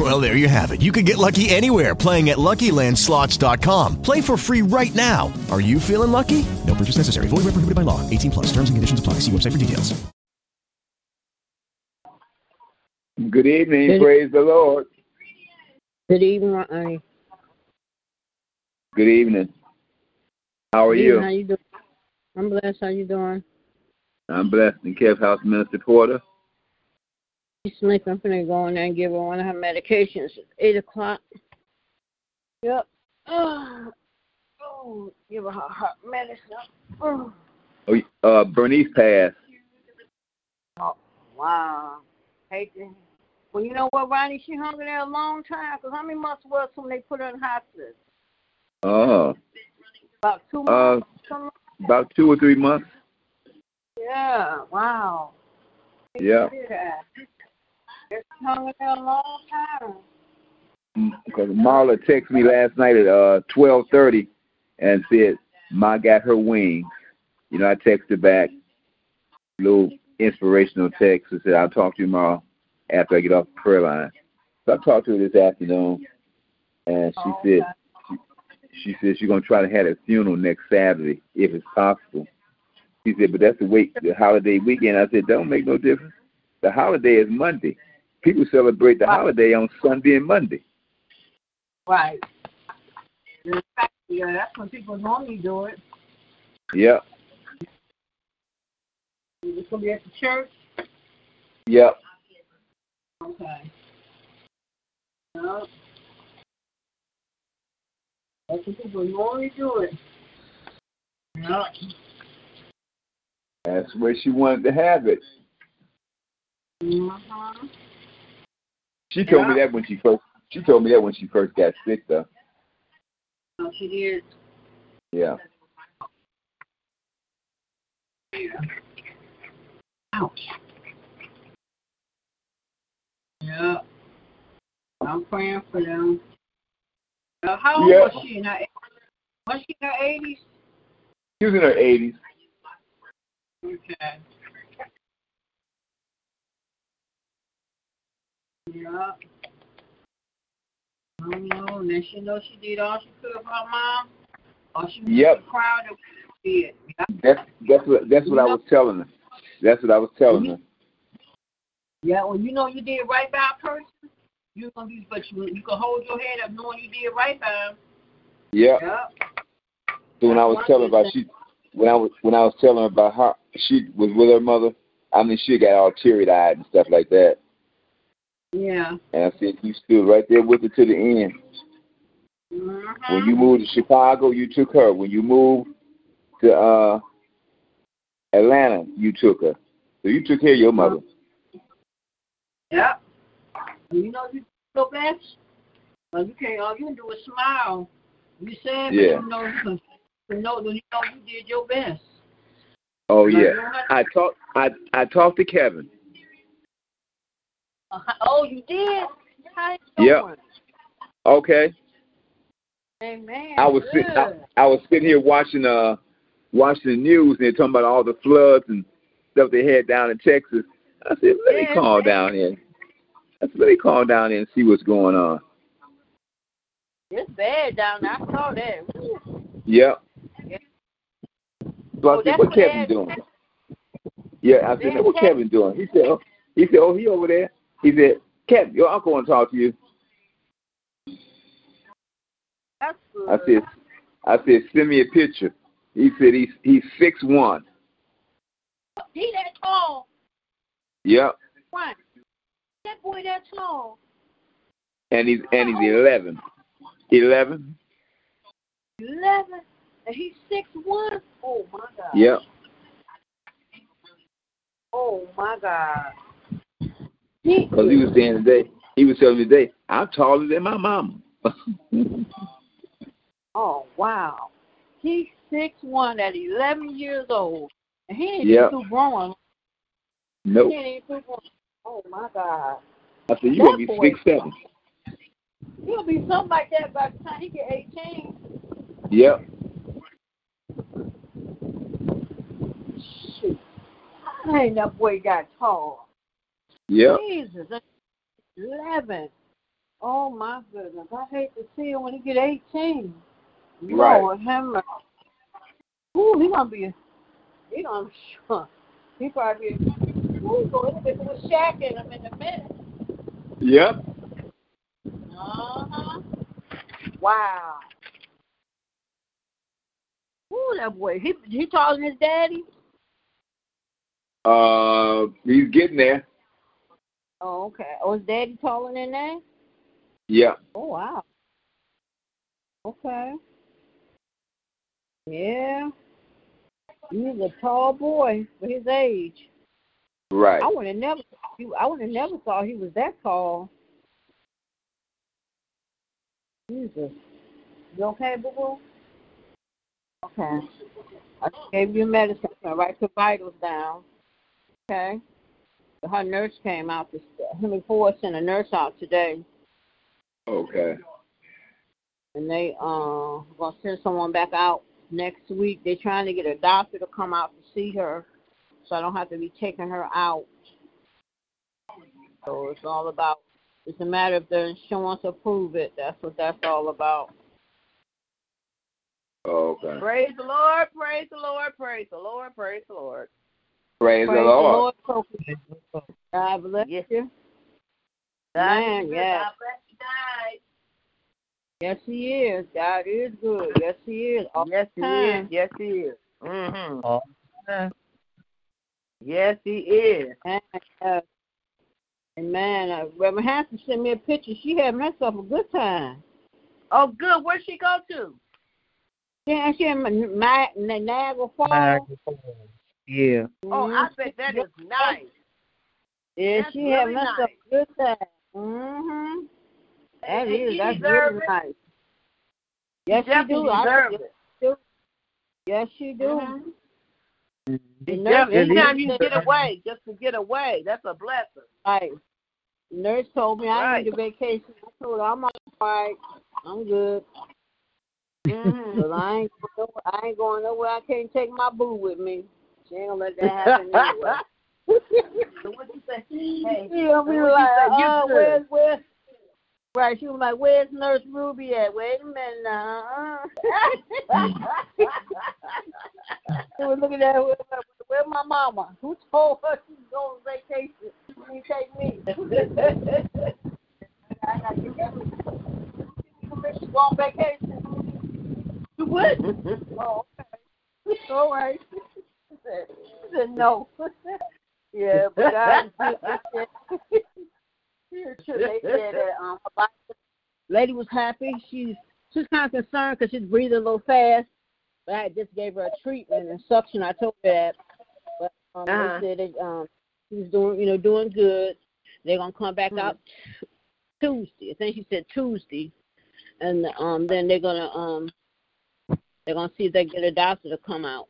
Well, there you have it. You can get lucky anywhere playing at LuckyLandSlots.com. Play for free right now. Are you feeling lucky? No purchase necessary. Void where prohibited by law. 18 plus. Terms and conditions apply. See website for details. Good evening. Good- Praise the Lord. Good evening, Ronnie. Good evening. How are Good you? evening, How you doing? I'm blessed. How you doing? I'm blessed and Kev House Minister Porter. She's sleeping. I'm gonna go in there and give her one of her medications. It's eight o'clock. Yep. Oh, oh give her medicine. Oh, Oh, uh, Bernice passed. oh wow. Hate to. Well, you know what, Ronnie? She hung in there a long time. Cause how many months was when they put her in hospice? Oh, About two uh, months. like about two or three months. Yeah. Wow. Yeah. Yeah. She. Because Marla texted me last night at uh twelve thirty and said, "Ma got her wings." You know, I texted back, a little inspirational text. and said, "I'll talk to you tomorrow after I get off the prayer line." So I talked to her this afternoon, and she said okay. she said she's gonna try to have a funeral next Saturday if it's possible. She said, but that's the week, the holiday weekend. I said, don't make no difference. The holiday is Monday. People celebrate the Right. holiday on Sunday and Monday. Right. Yeah, that's when people normally do it. Yep, It's gonna be at the church. yep. Okay. No. That's when people normally do it. No. That's where she wanted to have it. Mm-hmm. She told me that when she first. She told me that when she first got sick, though. No, she did. Yeah. Ouch. Yeah. I'm praying for them. Uh, how old Yeah. was she? In her, was she in her 80s? She was in her eighties. Okay. Yeah. I don't know. And then she know she did all she could for her mom. Or she was Yep. proud of what she did. Yeah. That's that's what that's what I was telling her. That's what I was telling her. Yeah, well, you know you did right by a person. You gonna be, but you you can hold your head up knowing you did right by him. Yeah. Yeah. So when I was telling about she, when I was when I was telling her about how she was with her mother, I mean she got all teary eyed and stuff like that. Yeah. And I said you stood right there with her to the end. Mm-hmm. When you moved to Chicago, you took her. When you moved to uh Atlanta, you took her. So you took care of your mother. Yeah. You know you your best. Well, you can't. All you can do is smile. You said, Yeah. you know you know, you know you did your best. Oh Like, yeah. you don't have to- I talked I I talked to Kevin. Uh, oh, you did. How you Yep. Okay. Amen. I was Good. sit, I, I was sitting here watching uh watching the news and they're talking about all the floods and stuff they had down in Texas. I said, let me Yeah, call down here. I said, let me call down here and see what's going on. It's bad down there. I saw that. Woo. Yep. Yeah. So I Oh, said, what Kevin doing? Yeah, I said, what Kevin doing? He said, oh, he said, oh, he over there. He said, Kevin, your uncle want to talk to you. That's good. I said, I said, send me a picture. He said he's he's six one. he that tall. Yep. Right. That boy that tall. And he's and he's eleven. Eleven? Eleven. And he's six one. Oh my God. Yep. Oh my God. He, Because he was saying today, he was telling me today, I'm taller than my mama. oh wow. He's six one at eleven years old. And he ain't Yep. too growing. Nope. Even poop. Oh my God. I said, you That gonna be six seven. He'll be something like that by the time he get eighteen. Yep. Shoot. I ain't that boy got tall. Yep. Jesus, eleven. Oh my goodness. I hate to see him when he get eighteen. Right. Lord mercy. Ooh, he gonna be he gonna sure. He probably ooh, go in with Shaq in him in a minute. Yep. Uh-huh. Wow. Ooh, that boy. He he taller than his daddy? Uh, he's getting there. Oh, okay. Oh, his daddy taller than that? Yeah. Oh wow. Okay. Yeah. He's a tall boy for his age. Right. I would have never I would have never thought he was that tall. Jesus. You okay, boo boo? Okay. I gave you medicine. I write your vitals down. Okay. Her nurse came out and Ford sent a nurse out today. Okay. and they uh gonna send someone back out next week. They're trying to get a doctor to come out to see her, so I don't have to be taking her out. So it's all about. It's a matter of the insurance approve it. That's what that's all about. Okay. Praise the Lord, praise the Lord, praise the Lord, praise the Lord. Praise, Praise the Lord. Sophie. God bless Yes. you. God Man, is good. yes. God bless you guys. Yes, He is. God is good. Yes, He is. All Yes, the he time. is. Yes, he is. Mm-hmm. All the time. Yes, he is. And, uh, and man, uh, Reverend Hampton sent me a picture. She having herself a good time. Oh, good. Where'd she go to? Yeah, she in Ma- Ma- Niagara Falls. Niagara Falls. Yeah. Oh, I bet that is nice. Yeah, that's she having really herself a good time. Mhm. That And is. she That's really it. nice. Yes, she Definitely do. Deserve yes, it. she do. Yes, she do. Mhm. The Def- Anytime you nurse get away, just to get away, that's a blessing. Right. Nurse told me I Right. need a vacation. I told her I'm all right. I'm good. Mm-hmm. Cause I ain't I ain't going nowhere. I can't take my boo with me. She ain't gonna let that happen anyway. so what you say? Hey, She'll be so what like, you say? You uh, where's where's right? She was like, where's Nurse Ruby at? Wait a minute now. Uh. she was looking at her, where, where my mama? Who told her she's going on vacation? She take me. I got to get She go on vacation. You would? Oh, okay. All right. She said, she said no. yeah, but God is good. They said that um, a lot of- lady was happy. She's she's kind of concerned because she's breathing a little fast. But I just gave her a treatment and suction. I told her that, but um, Uh-huh. they said that um, she was doing you know doing good. They're gonna come back out Tuesday. I think she said Tuesday, and um then they're gonna um they're gonna see if they get a doctor to come out.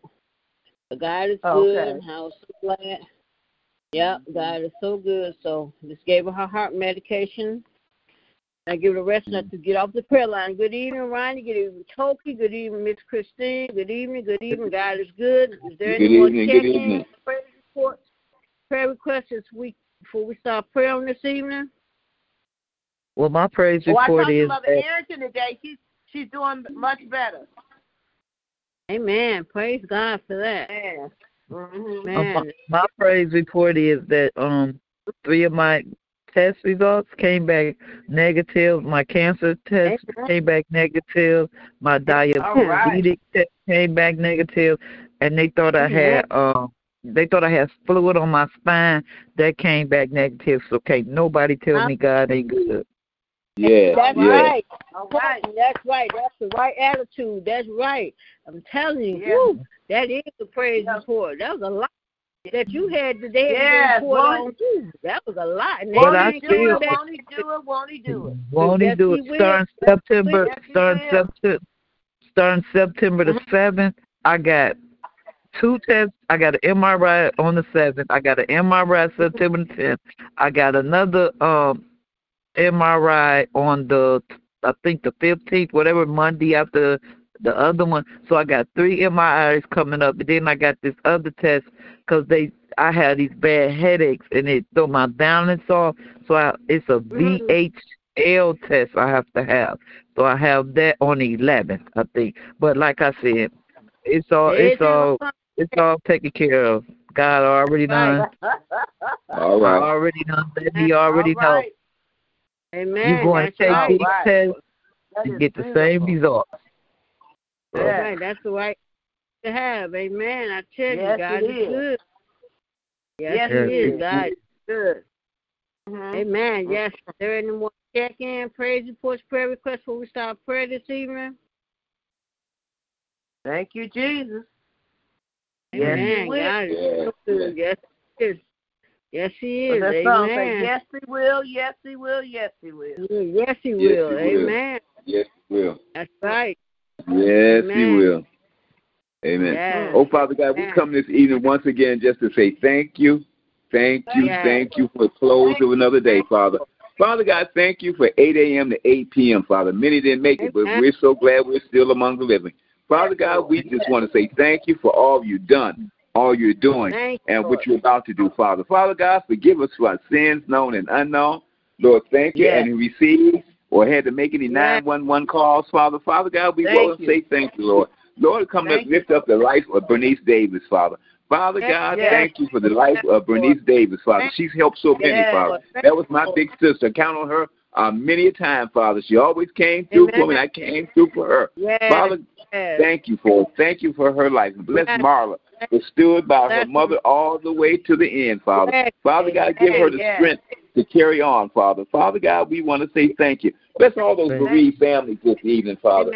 But God is Oh, good. okay. and I was so glad. Yep, God is so good. So just gave her her heart medication. I give her the rest of to get off the prayer line. Good evening, Ronnie. Good evening, Toki. Good evening, Miss Christine. Good evening. Good evening. God is good. Is there Good any more evening, good check-ins, evening. prayer reports, prayer requests this week before we start prayer on this evening? Well, my praise Well, I report talked to Mother that Arrington today. She's she's doing much better. Amen. Praise God for that. Man. Mm-hmm. uh, my, Man, my praise report is that um three of my test results came back negative. My cancer test Amen. came back negative. My diabetic test came back negative, and they thought I had um they thought I had fluid on my spine that came back negative. So can't nobody tell me God ain't good. Yeah. That's yeah. right. All right. That's right. That's the right attitude. That's right. I'm telling you, Yeah. whew, that is the praise Yeah. report. That was a lot that you had today Yes, to report won't. That was a lot. And But they I didn't do it, won't he do it? Won't he do it? Won't he Yes, do he it? will. Starting September, Yes, starting. September, starting September the Uh-huh. seventh, I got two tests. I got an MRI on the seventh. I got an MRI September tenth. I got another um MRI on the I think the fifteenth, whatever Monday after the other one. So I got three MRIs coming up, and then I got this other test because they I had these bad headaches and it threw my balance off. So I, it's a VHL test I have to have. So I have that on the 11th, I think. But like I said, it's all it's all it's all taken care of. God already done. All right. Already done. He already know. Amen. You're going to take right. these tests and get the same results. That's right. That's the right to have. Amen. I tell yes, you, God is. is good. Yes, yes He is. is. God is good. Mm-hmm. Amen. Yes. Is there any more check in, praise reports, prayer requests before we start prayer this evening? Thank you, Jesus. Amen. Yes, God is so good. Yes, He is. Yes, He is. That song say, yes, He will. Yes, He will. Yes, He will. Yes, He Yes, will. He will. Amen. Yes, he will. That's right. Yes, Amen. he will. Amen. Yes. Oh, Father God, we come this evening once again just to say thank you, thank you, Yes. thank you for the close of another day, Father. Father God, thank you for 8 a.m. to 8 p.m., Father. Many didn't make it, but Amen. we're so glad we're still among the living. Father God, we just want to say thank you for all you've done, all you're doing, Thank and Lord. what you're about to do, Father. Father God, forgive us for our sins, known and unknown. Lord, thank you. Yes. And we received or had to make any Yes. 911 calls, Father. Father God, we will say thank you, Lord. Lord, come Thank and lift up the life of Bernice Davis, Father. Father Yes, God, thank you for the life of Bernice Davis, Father. Thank She's helped so many. Father. That was my big sister. Count on her uh, many a time, Father. She always came through for me, and I came through for her. Yes. Father. Thank you for thank you for her life. Bless. Marla, who stood by her mother all the way to the end, Father. Father God, give her the strength to carry on, Father. Father God, we want to say thank you. Bless all those bereaved families this evening, Father.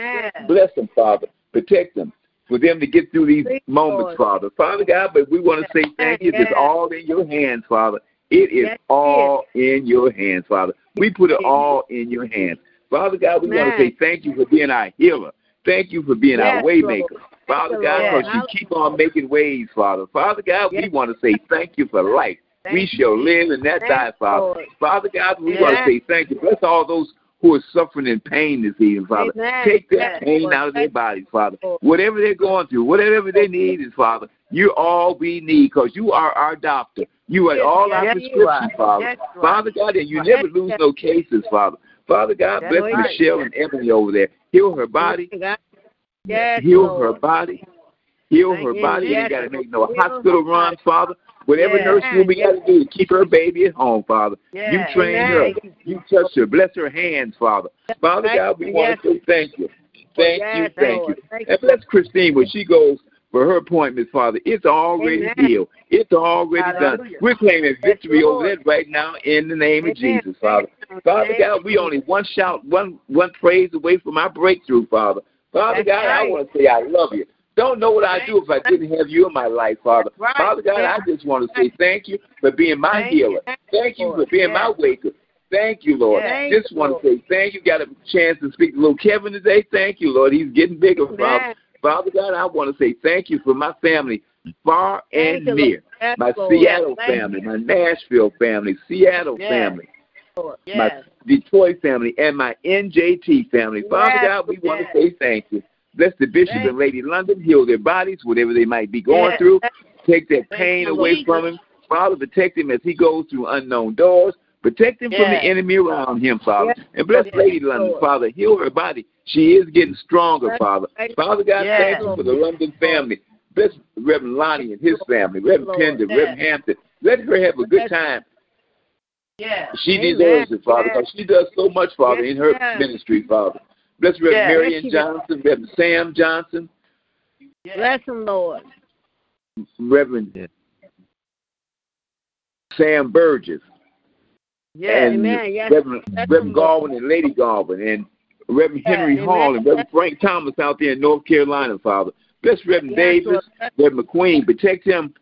Bless them, Father. Protect them. For them to get through these moments. Father. Father God, but we want to say thank you. It's all in your hands, Father. It is all in your hands, Father. We put it all in your hands. Father God, we want to say thank you for being our healer. Thank you for being our Yes, waymaker. Father God, because you keep on making ways, Father. Father God, we Yes. want to say thank you for life. Thank we you. shall live and not die, Father. Lord. Father God, we want to say thank you. Bless all those who are suffering in pain this evening, Father. Amen. Take that pain Lord. out of their bodies, Father. Whatever they're going through, whatever they need is, Father, you're all we need because you are our doctor. You are all our you prescription. Father. Father God, and you never lose no cases, Father. Father God, That's bless right. Michelle and Emily over there. Heal her body. Yes, Heal Lord. her body. Heal Thank her body. You Yes, got to make no hospital runs, Father. Whatever Yes. nursing we got to do to keep her baby at home, Father. Yes. You train her. You. Touch her. Bless her hands, Father. Father. God, we want to say thank you. Thank you, thank Lord. you. Thank And bless Christine when she goes for her appointment, Father. It's already Amen. healed. It's already done. We're claiming victory over that right now in the name of Jesus, Father. Thank Father you. God, we only one shout, one one praise away from our breakthrough, Father. Father That's God, I want to say I love you. Don't know what I'd do if I didn't have you in my life, Father. Right. Father God, Yeah. I just want to say thank you for being my Thank you. healer. Thank you for being my waker. Thank you, Lord. Thank just you, want to say thank you. Got a chance to speak to little Kevin today. Thank you, Lord. He's getting bigger, Father. Father God, I want to say thank you for my family, far and you, near. My Seattle Thank family, my Nashville family, Seattle Yes. family, you, Lord. my Detroit family, and my NJT family. Father Yes, God, we want to say thank you. Bless the bishop Thank and Lady London, heal their bodies, whatever they might be going Yes. through. Take that pain you, away Jesus. from him. Father, protect him as he goes through unknown doors. Protect him from the enemy around him, Father. Yes. And bless Yes, Lady London, Father. Heal her body. She is getting stronger, Father. Father God, Yes. thank you for the London family. Bless Reverend Lonnie and his family, Reverend Lord. Pender, Yes. Reverend Hampton. Let her have a good time. Yes. She Amen. deserves it, Father, because she does so much, Father, Yes, in her yes. ministry, Father. Bless Reverend Yes. Marion Yes. Johnson, Reverend Sam Johnson, Yes. Bless him, Lord. Reverend Sam Burgess, Yes. and Amen. Yes. Reverend, Bless Reverend him, and Lady Galvin, and Reverend Henry Amen. Hall and Reverend Frank Thomas out there in North Carolina, Father. Bless Reverend Yes, Davis, Lord. Reverend McQueen. Protect him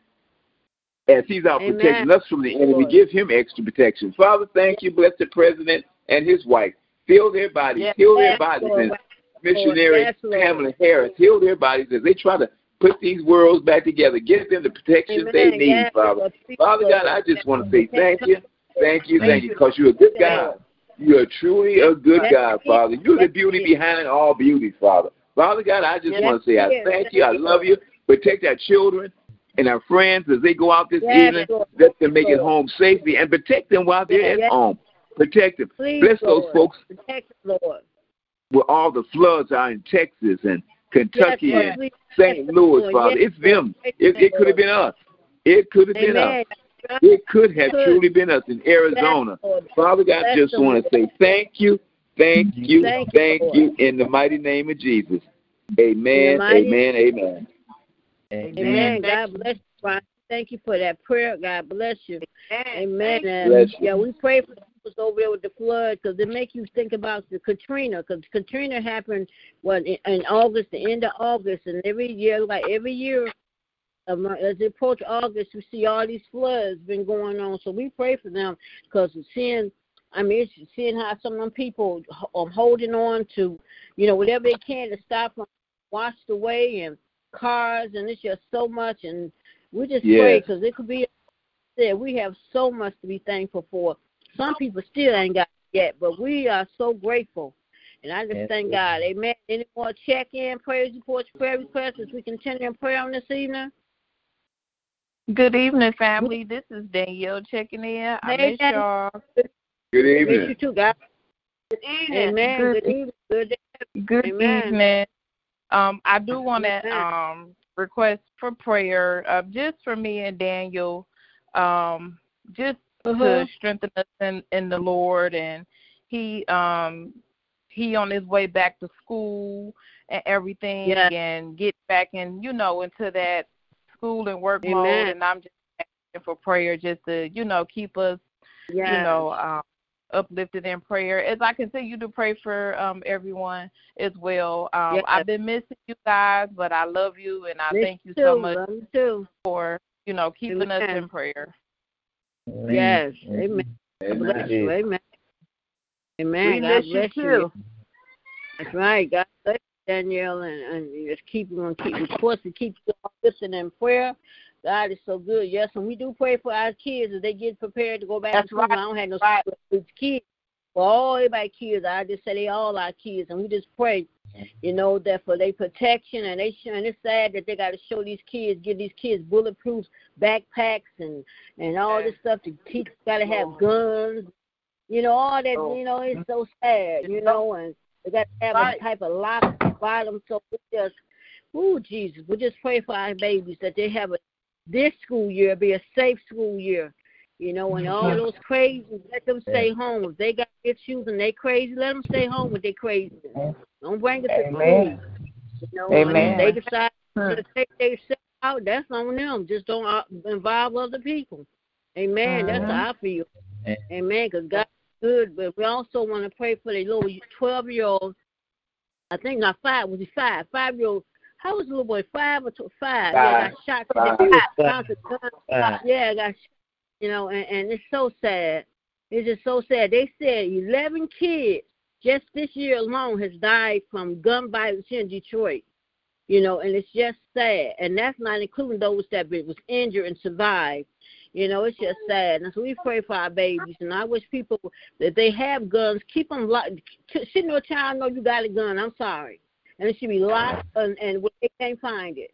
as he's out Amen. protecting us from the enemy. Lord. Give him extra protection. Father, thank you. Bless the president and his wife. Heal their bodies. Yes, Heal their bodies. Lord. And missionary Yes, Pamela Harris. Heal their bodies as they try to put these worlds back together. Give them the protection Amen. they need, Yes, Father. Father God, I just want to say thank you, thank you, thank you, because you're a good God. You're truly a good Yes, God, Father. You're the beauty behind all beauties, Father. Father God, I just Yes, want to say I thank you. I love you. Protect our children and our friends as they go out this evening. Lord. Let them make it home safely and protect them while they're at home. Protect them. Please, Bless those folks Protect Lord. with all the floods are in Texas and Kentucky and St. Louis, Father. It's them. It, it could have been us. It could have been us. Amen. It could have Could. truly been us in Arizona. Yes, Father God, Bless just want to say thank you, thank you, Thank you, thank Lord. you in the mighty name of Jesus. Amen, In the amen, amen. Amen. God bless you, Brian. Thank you for that prayer. God bless you. Amen. And, Bless you. yeah, we pray for people over there with the flood because it make you think about the Katrina because Katrina happened what in, in August, the end of August, and every year, like every year, as they approach August, we see all these floods been going on. So we pray for them because seeing, I mean, it's seeing how some of them people are um, holding on to, you know, whatever they can to stop them washed away and cars, and it's just so much. And we just pray because it could be said we have so much to be thankful for. Some people still ain't got it yet, but we are so grateful. And I just Yes, thank yes. God. Amen. Any more check in, prayers, reports, prayer requests as we continue in prayer on this evening? Good evening, family. This is Danielle checking in. I Hey, miss Dan- y'all. Good Miss you too, guys. Good Amen. Good, Good evening. Good day. good Amen. evening. Um, I do want to um request for prayer, uh, just for me and Daniel, um, just Uh-huh. to strengthen us in, in the Lord, and he um he on his way back to school and everything, Yeah. and get back and you know into that school and work mode, and I'm just asking for prayer, just to you know keep us Yes. you know, um, uplifted in prayer as I continue to pray for um, everyone as well. Um, Yes. I've been missing you guys, but I love you and I Miss thank you too. so much you too. for you know keeping us in prayer. Yes. Amen. God bless you. Amen. Amen. We God miss you bless too. That's right. God bless you, Danielle, and, and just keep on keep of course we keep listening in prayer. God is so good. Yes, and we do pray for our kids as they get prepared to go back That's to school. right. I don't have no Right. kids. For all everybody kids, I just say they all our kids, and we just pray, you know, that for their protection. And they and it's sad that they got to show these kids, give these kids bulletproof backpacks and and all this stuff to teach. Got to have guns, you know, all that. Oh. You know, it's so sad, you know, and they got to have a type of lock the bottom. So we just, ooh, Jesus, we just pray for our babies that they have a this school year be a safe school year. You know, and all those crazy, let them stay home. If they got issues and they crazy, let them stay home with their crazy. Don't bring it to Amen. school. You know, Amen. and if they decide to take themselves out, that's on them. Just don't uh, involve other people. Amen. That's Mhm. how I feel. Amen. Because God's good, but we also want to pray for the little twelve-year-old. I think not five. Was he five? Five-year-old. How was the little boy? Five or two, five? Yeah, got shot. Five. the Five. head. Found the gun. Five. Yeah, got. shot, You know, and, and it's so sad. It's just so sad. They said eleven kids just this year alone has died from gun violence here in Detroit. You know, and it's just sad. And that's not including those that was injured and survived. You know, it's just sad. And so we pray for our babies. And I wish people that they have guns, keep them locked. Shouldn't no child know you got a gun. I'm sorry. And it should be locked and, and they can't find it.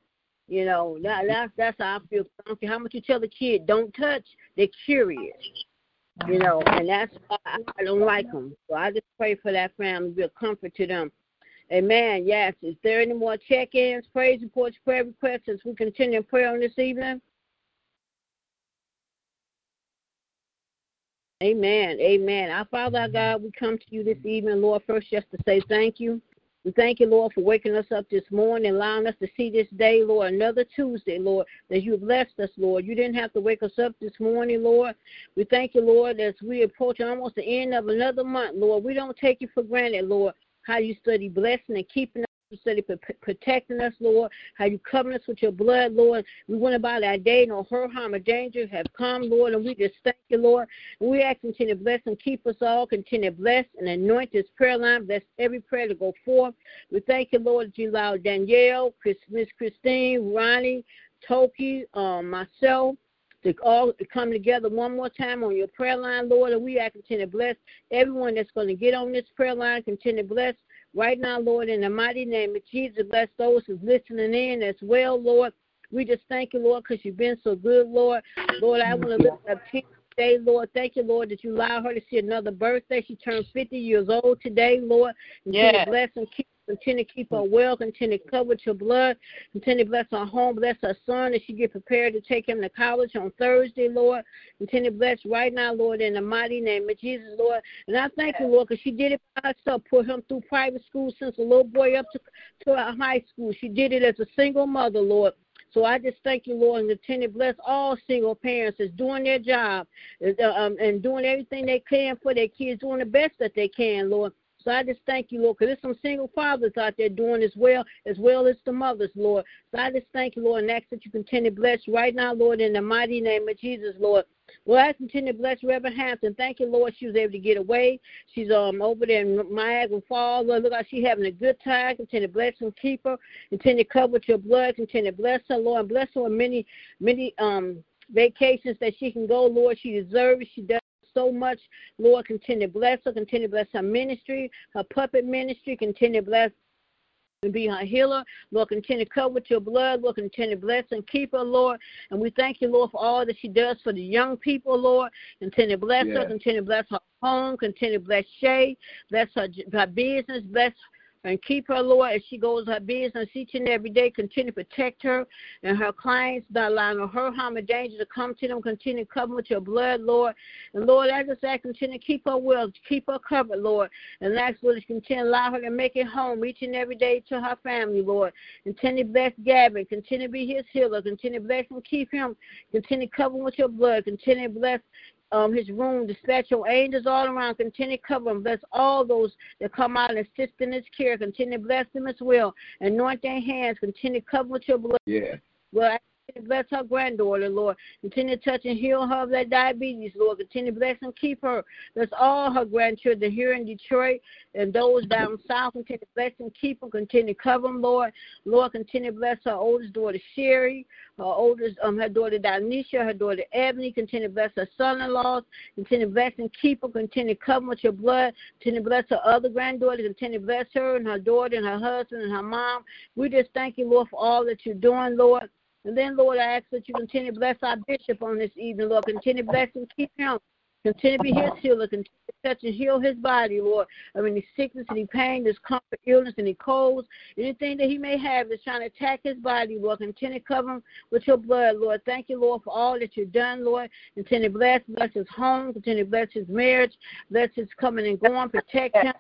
You know, that, that's that's how I feel. I don't care how much you tell the kid, don't touch. They're curious. You know, and that's why I don't like them. So I just pray for that family, be a comfort to them. Amen. Yes. Is there any more check-ins, praise reports, prayer requests as we continue in prayer on this evening? Amen. Amen. Our Father, our God, we come to you this evening, Lord, first just to say thank you. We thank you, Lord, for waking us up this morning, allowing us to see this day, Lord, another Tuesday, Lord, that you have blessed us, Lord. You didn't have to wake us up this morning, Lord. We thank you, Lord, as we approach almost the end of another month, Lord. We don't take you for granted, Lord, how you study blessing and keeping us steady protecting us, Lord. How you covering us with your blood, Lord. We went about our day, no hurt, harm, or danger have come, Lord, and we just thank you, Lord. We ask continue to bless and keep us all, continue to bless and anoint this prayer line, bless every prayer to go forth. We thank you, Lord, that you allow Danielle, Chris, Miss Christine, Ronnie, Toki, um, myself, to all come together one more time on your prayer line, Lord, and we ask continue to bless everyone that's going to get on this prayer line, continue to bless right now, Lord, in the mighty name of Jesus. Bless those who's listening in as well, Lord. We just thank you, Lord, because you've been so good, Lord. Lord, I want to lift up today, Lord. Thank you, Lord, that you allow her to see another birthday. She turned 50 years old today, Lord. Yeah. Bless and keep Continue to keep her well. Continue to cover your blood. Continue to bless her home. Bless her son as she get prepared to take him to college on Thursday, Lord. Continue to bless right now, Lord, in the mighty name of Jesus, Lord. And I thank you, Lord, because she did it by herself. Put him through private school since a little boy up to, to high school. She did it as a single mother, Lord. So I just thank you, Lord, and continue to bless all single parents that's doing their job uh, um, and doing everything they can for their kids, doing the best that they can, Lord. So I just thank you, Lord, because there's some single fathers out there doing as well, as well as the mothers, Lord. So I just thank you, Lord, and ask that you continue to bless right now, Lord, in the mighty name of Jesus, Lord. Well, I continue to bless Reverend Hampton. Thank you, Lord. She was able to get away. She's um over there in Niagara Falls. Lord, look like she's having a good time. Continue to bless and keep her. Continue to cover with your blood. Continue to bless her, Lord. And bless her with many, many um vacations that she can go, Lord. She deserves. It. She does so much. Lord, continue to bless her, continue to bless her ministry, her puppet ministry, continue to bless and be her healer. Lord, continue to cover with your blood. Lord, continue to bless and keep her, Lord. And we thank you, Lord, for all that she does for the young people, Lord. Continue to bless her. Continue to bless her home. Continue to bless Shay. Bless her, her business. Bless and keep her, Lord, as she goes her business each and every day. Continue to protect her and her clients, not allowing her harm and danger to come to them. Continue to cover with your blood, Lord. And Lord, I just ask, continue to keep her well, keep her covered, Lord. And ask, Lord, continue to allow her to make it home each and every day to her family, Lord. Continue to bless Gavin. Continue to be his healer. Continue to bless and keep him. Continue to cover with your blood. Continue to bless um, his room. Dispatch your angels all around. Continue to cover him. Bless all those that come out and assist in his care. Continue to bless them as well. Anoint their hands. Continue to cover with your blood. Yeah. Well, bless her granddaughter, Lord. Continue to touch and heal her of that diabetes, Lord. Continue to bless and keep her. Bless all her grandchildren here in Detroit and those down south. Continue to bless and keep them. Continue to cover them, Lord. Lord, continue to bless her oldest daughter, Sherry, her oldest, um, her daughter, Danisha, her daughter, Ebony. Continue to bless her son-in-laws. Continue to bless and keep her. Continue to cover with your blood. Continue to bless her other granddaughter. Continue to bless her and her daughter and her husband and her mom. We just thank you, Lord, for all that you're doing, Lord. And then, Lord, I ask that you continue to bless our bishop on this evening, Lord. Continue to bless and keep him. Continue to be his healer. Continue to touch and heal his body, Lord. I mean, any sickness, any pain, discomfort, illness, any colds, anything that he may have that's trying to attack his body, Lord. Continue to cover him with your blood, Lord. Thank you, Lord, for all that you've done, Lord. Continue to bless, bless his home. Continue to bless his marriage. Bless his coming and going. Protect him.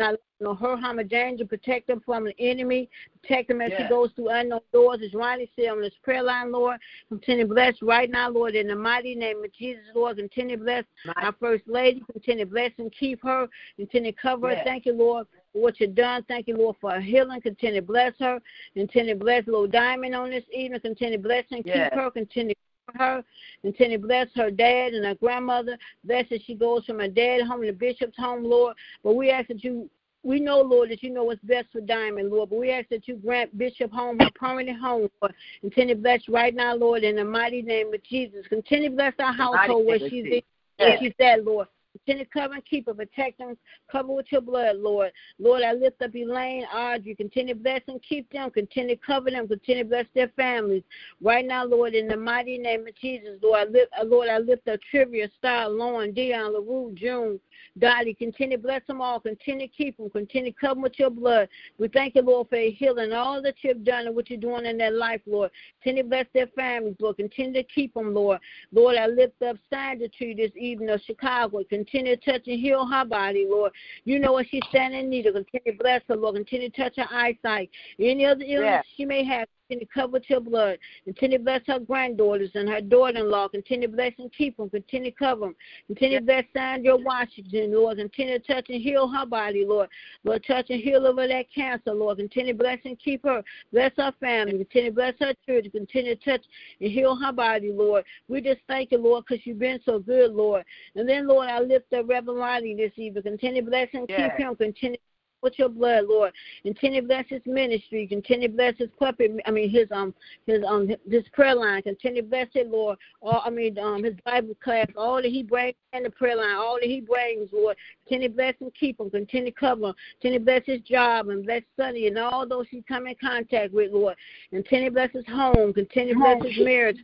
Not know, her harm or danger, protect them from an enemy, protect them as yeah. she goes through unknown doors, as Ronnie said on this prayer line, Lord. Continue to bless right now, Lord, in the mighty name of Jesus, Lord. Continue to bless our First Lady. Continue to bless and keep her. Continue to cover yeah. her. Thank you, Lord, for what you've done. Thank you, Lord, for healing. Continue to bless her. Continue to bless Little Diamond on this evening. Continue to bless and keep her. Continue her. Continue to bless her dad and her grandmother. Bless as she goes from her dad home to Bishop's home, Lord. But we ask that you we know, Lord, that you know what's best for Diamond, Lord, but we ask that you grant Bishop home a permanent home, Lord. Continue to bless right now, Lord, in the mighty name of Jesus. Continue to bless our household where she's, in, where she's at, Lord. Continue to cover and keep her, protect them, cover with your blood, Lord. Lord, I lift up Elaine, Audrey. Continue to bless and keep them. Continue to cover them. Continue to bless their families. Right now, Lord, in the mighty name of Jesus, Lord, I lift, uh, Lord, I lift up Trivia, Star, Lauren, Dion, LaRue, June, Dottie. Continue to bless them all. Continue to keep them. Continue to cover them with your blood. We thank you, Lord, for healing all that you've done and what you're doing in their life, Lord. Continue to bless their families, Lord. Continue to keep them, Lord. Lord, I lift up Sandra to you this evening of Chicago. Continue to touch and heal her body, Lord. You know what she's standing in need of. Continue to bless her, Lord. Continue to touch her eyesight. Any other illness she may have, Continue to cover with your blood. Continue to bless her granddaughters and her daughter-in-law. Continue to bless and keep them. Continue to cover them. Continue to bless Sandra Washington, Lord. Continue to touch and heal her body, Lord. Lord, touch and heal over that cancer, Lord. Continue to bless and keep her. Bless her family. Continue to bless her children. Continue to touch and heal her body, Lord. We just thank you, Lord, because you've been so good, Lord. And then, Lord, I lift up Reverend Riley this evening. Continue to bless and keep him. Continue with your blood, Lord. Continue to bless his ministry. Continue to bless his puppet. I mean his um his um his prayer line. Continue to bless it, Lord. All I mean um his Bible class. All that he brings in the prayer line. All that he brings, Lord. Continue to bless and keep him. Continue to cover him. Continue to bless his job and bless Sonny and all those he come in contact with, Lord. Continue to bless his home. Continue to bless his marriage.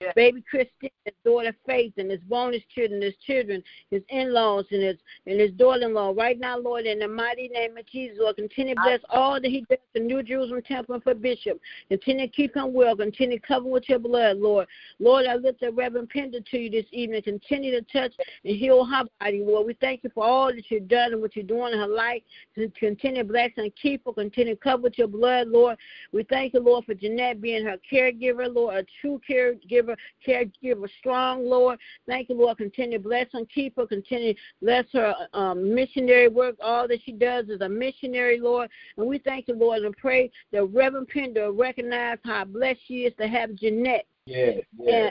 Yeah. Baby Christine, his daughter Faith, and his bonus children, his children, his in-laws, and his and his daughter-in-law. Right now, Lord, in the mighty name of Jesus, Lord, continue to bless all that He does the New Jerusalem Temple for Bishop. Continue to keep him well. Continue to cover with your blood, Lord. Lord, I lift the Reverend Pender to you this evening. Continue to touch and heal her body, Lord. We thank you for all that you've done and what you're doing in her life. Continue to bless and keep her. Continue to cover with your blood, Lord. We thank you, Lord, for Jeanette being her caregiver, Lord, a true caregiver caregiver, caregiver strong, Lord. Thank you, Lord. Continue to bless and keep her. Continue to bless her um, missionary work. All that she does is a missionary, Lord. And we thank you, Lord, and pray that Reverend Pender recognize how blessed she is to have Jeanette. Yeah, yeah.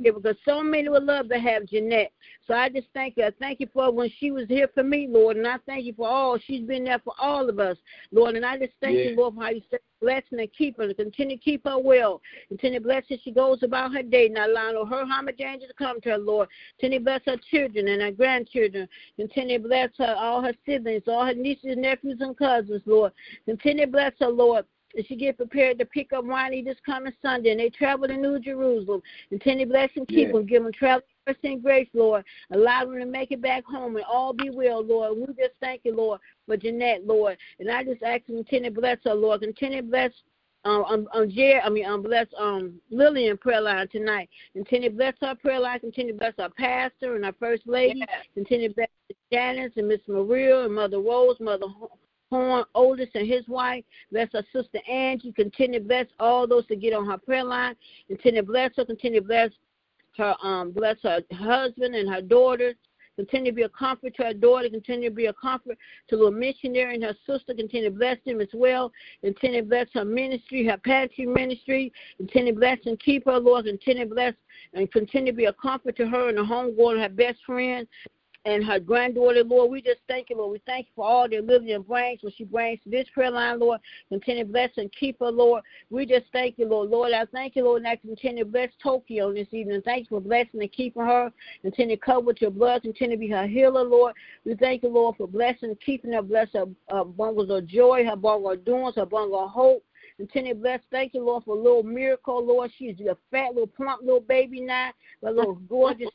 Yeah, because so many would love to have Jeanette. So I just thank you. I thank you for when she was here for me, Lord, and I thank you for all. She's been there for all of us, Lord, and I just thank yeah. you, Lord, for how you said blessing and keep her, and continue to keep her well. Continue to bless as she goes about her day, not allowing her homage angel to come to her, Lord. Continue to bless her children and her grandchildren. Continue to bless her, all her siblings, all her nieces, nephews, and cousins, Lord. Continue to bless her, Lord as she get prepared to pick up Ronnie this coming Sunday, and they travel to New Jerusalem. Continue to bless and keep yeah. them, give them travel mercy and grace, Lord. Allow them to make it back home and all be well, Lord. We just thank you, Lord, for Jeanette, Lord. And I just ask you continue to bless her, Lord. Continue to bless um, um, um Jer- I mean, um, bless um Lillian prayer line tonight. Continue to bless her prayer line. Continue to bless our pastor and our first lady. Yes. Continue to bless Janice and Miss Maria and Mother Rose, Mother Horn, Oldest, and his wife. Bless her sister Angie. Continue to bless all those to get on her prayer line. Continue to bless her. Continue to bless her, um, bless her husband and her daughters. Continue to be a comfort to her daughter. Continue to be a comfort to the missionary and her sister. Continue to bless them as well. Continue to bless her ministry, her pantry ministry. Continue to bless and keep her, Lord. Continue to bless and continue to be a comfort to her and her home, her best friend and her granddaughter, Lord. We just thank you, Lord. We thank you for all that Lillian brings, what she brings to this prayer line, Lord. Continue to bless and keep her, Lord. We just thank you, Lord. Lord, I thank you, Lord, and I continue to bless Tokyo this evening. Thank you for blessing and keeping her. Continue to cover with your blood. Continue to be her healer, Lord. We thank you, Lord, for blessing and keeping her. Bless her uh, bungles of joy, her bungle of doings, her bungle of hope. Continue to bless. Thank you, Lord, for a little miracle, Lord. She's a fat, little plump little baby now, a little gorgeous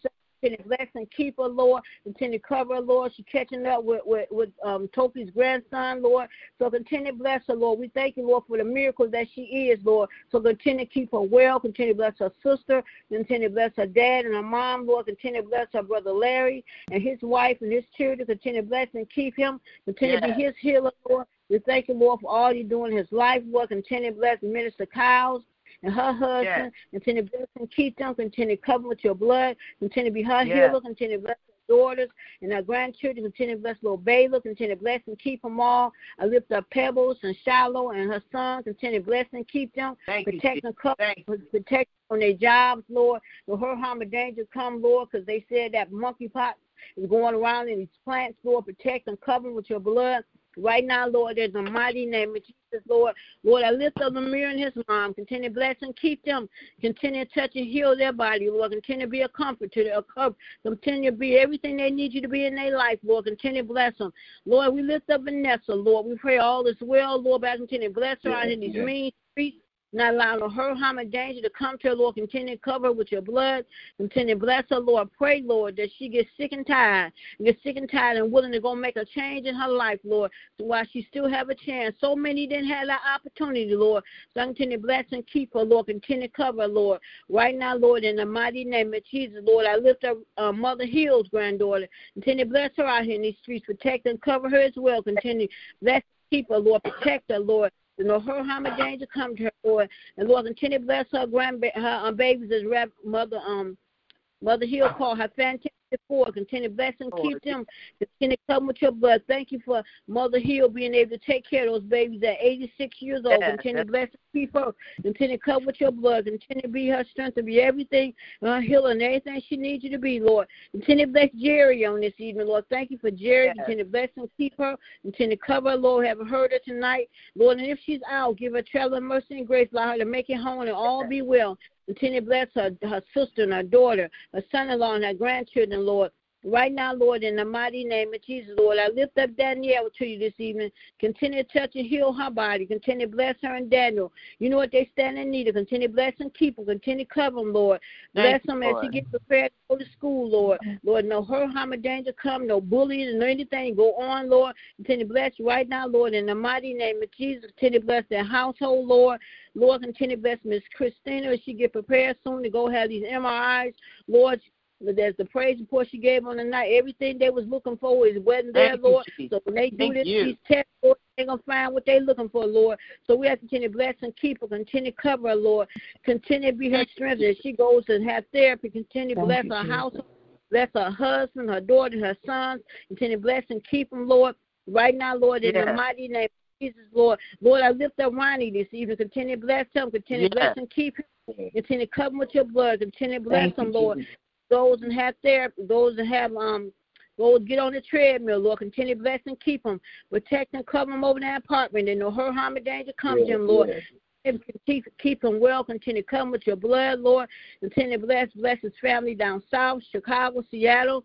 Continue bless and keep her, Lord. Continue to cover her, Lord. She's catching up with with, with um, Toki's grandson, Lord. So continue to bless her, Lord. We thank you, Lord, for the miracles that she is, Lord. So continue to keep her well. Continue bless her sister. Continue bless her dad and her mom, Lord. Continue bless her brother Larry and his wife and his children. Continue bless and keep him. Continue yes. be his healer, Lord. We thank you, Lord, for all you're doing in his life, Lord. Continue bless Minister Kyles and her husband. Yes. Continue to bless and keep them. Continue to cover with your blood. Continue to be her yes. healer. Continue to bless her daughters and her grandchildren. Continue to bless little Baylor. Continue to bless and keep them all. I lift up Pebbles and Shiloh and her son. Continue to bless and keep them. Thank protect you. and cover. Protect them on their jobs, Lord. No hurt, harm, or danger come, Lord, because they said that monkeypox is going around in these plants, Lord. Protect and cover with your blood. Right now, Lord, in the mighty name of Jesus, Lord. Lord, I lift up Amir and his mom. Continue to bless and keep them. Continue to touch and heal their body, Lord. Continue to be a comfort to their cover. Continue to be everything they need you to be in their life, Lord. Continue to bless them. Lord, we lift up Vanessa, Lord. We pray all is well, Lord. Back continue to bless her out in these mean streets not allow no harm, or danger to come to her, Lord. Continue to cover her with your blood. Continue to bless her, Lord. Pray, Lord, that she gets sick and tired. Gets sick and tired and willing to go make a change in her life, Lord. So while she still have a chance. So many didn't have that opportunity, Lord. So I continue to bless and keep her, Lord. Continue to cover her, Lord. Right now, Lord, in the mighty name of Jesus, Lord, I lift up uh, Mother Hill's granddaughter. Continue to bless her out here in these streets. Protect and cover her as well. Continue bless keep her, Lord. Protect her, Lord. You know, her harm and danger come to her, Lord. And Lord, continue to bless her grand her um, babies as Rep Mother um Mother Hill ah. called her fantastic four. Continue to bless and keep them. Continue to come with your blood. Thank you for Mother Hill being able to take care of those babies at 86 years old. Yes, Continue to bless and keep her. Continue to come with your blood. Continue to be her strength, and be everything, uh, her healing, everything she needs you to be, Lord. Continue to bless Jerry on this evening, Lord. Thank you for Jerry. Yes. Continue to bless and keep her. Continue to cover her, Lord. Have heard her tonight, Lord. And if she's out, give her traveling mercy and grace. Allow her to make it home and all be well. Continue to bless her, her sister and her daughter, her son-in-law and her grandchildren, Lord. Right now, Lord, in the mighty name of Jesus, Lord, I lift up Danielle to you this evening. Continue to touch and heal her body. Continue to bless her and Daniel. You know what they stand in need of. Continue to bless and keep them. Continue to cover them, Lord. Bless Thank you, them as Lord. she gets prepared to go to school, Lord. Lord, no hurt, harm, or danger come, no bullying, no anything go on, Lord. Continue to bless you right now, Lord, in the mighty name of Jesus. Continue to bless their household, Lord. Lord, continue to bless Miss Christina as she get prepared soon to go have these MRIs. Lord, there's the praise report she gave on the night. Everything they was looking for is wasn't there, Thank Lord. Jesus. So when they do Thank this, you. these tests, Lord, they're gonna find what they're looking for, Lord. So we have to continue to bless and keep her, continue to cover her, Lord. Continue to be her strength as she goes and have therapy. Continue to bless you, her Jesus. household, bless her husband, her daughter, her sons. Continue to bless and keep them, Lord. Right now, Lord, in the mighty name of Jesus, Lord. Lord, I lift up Ronnie this evening. Continue to bless him. Continue to bless and keep him. Continue to cover him with your blood. Continue to bless Thank you, him, Lord Jesus. Those and have therapy, those that have um go get on the treadmill, Lord. Continue to bless and keep them. Protect and cover them over that apartment. And no hurt, harm, or danger comes to them, Lord. yes. And Keep, keep them well. Continue to come with your blood, Lord. Continue to bless, bless his family down south, Chicago, Seattle.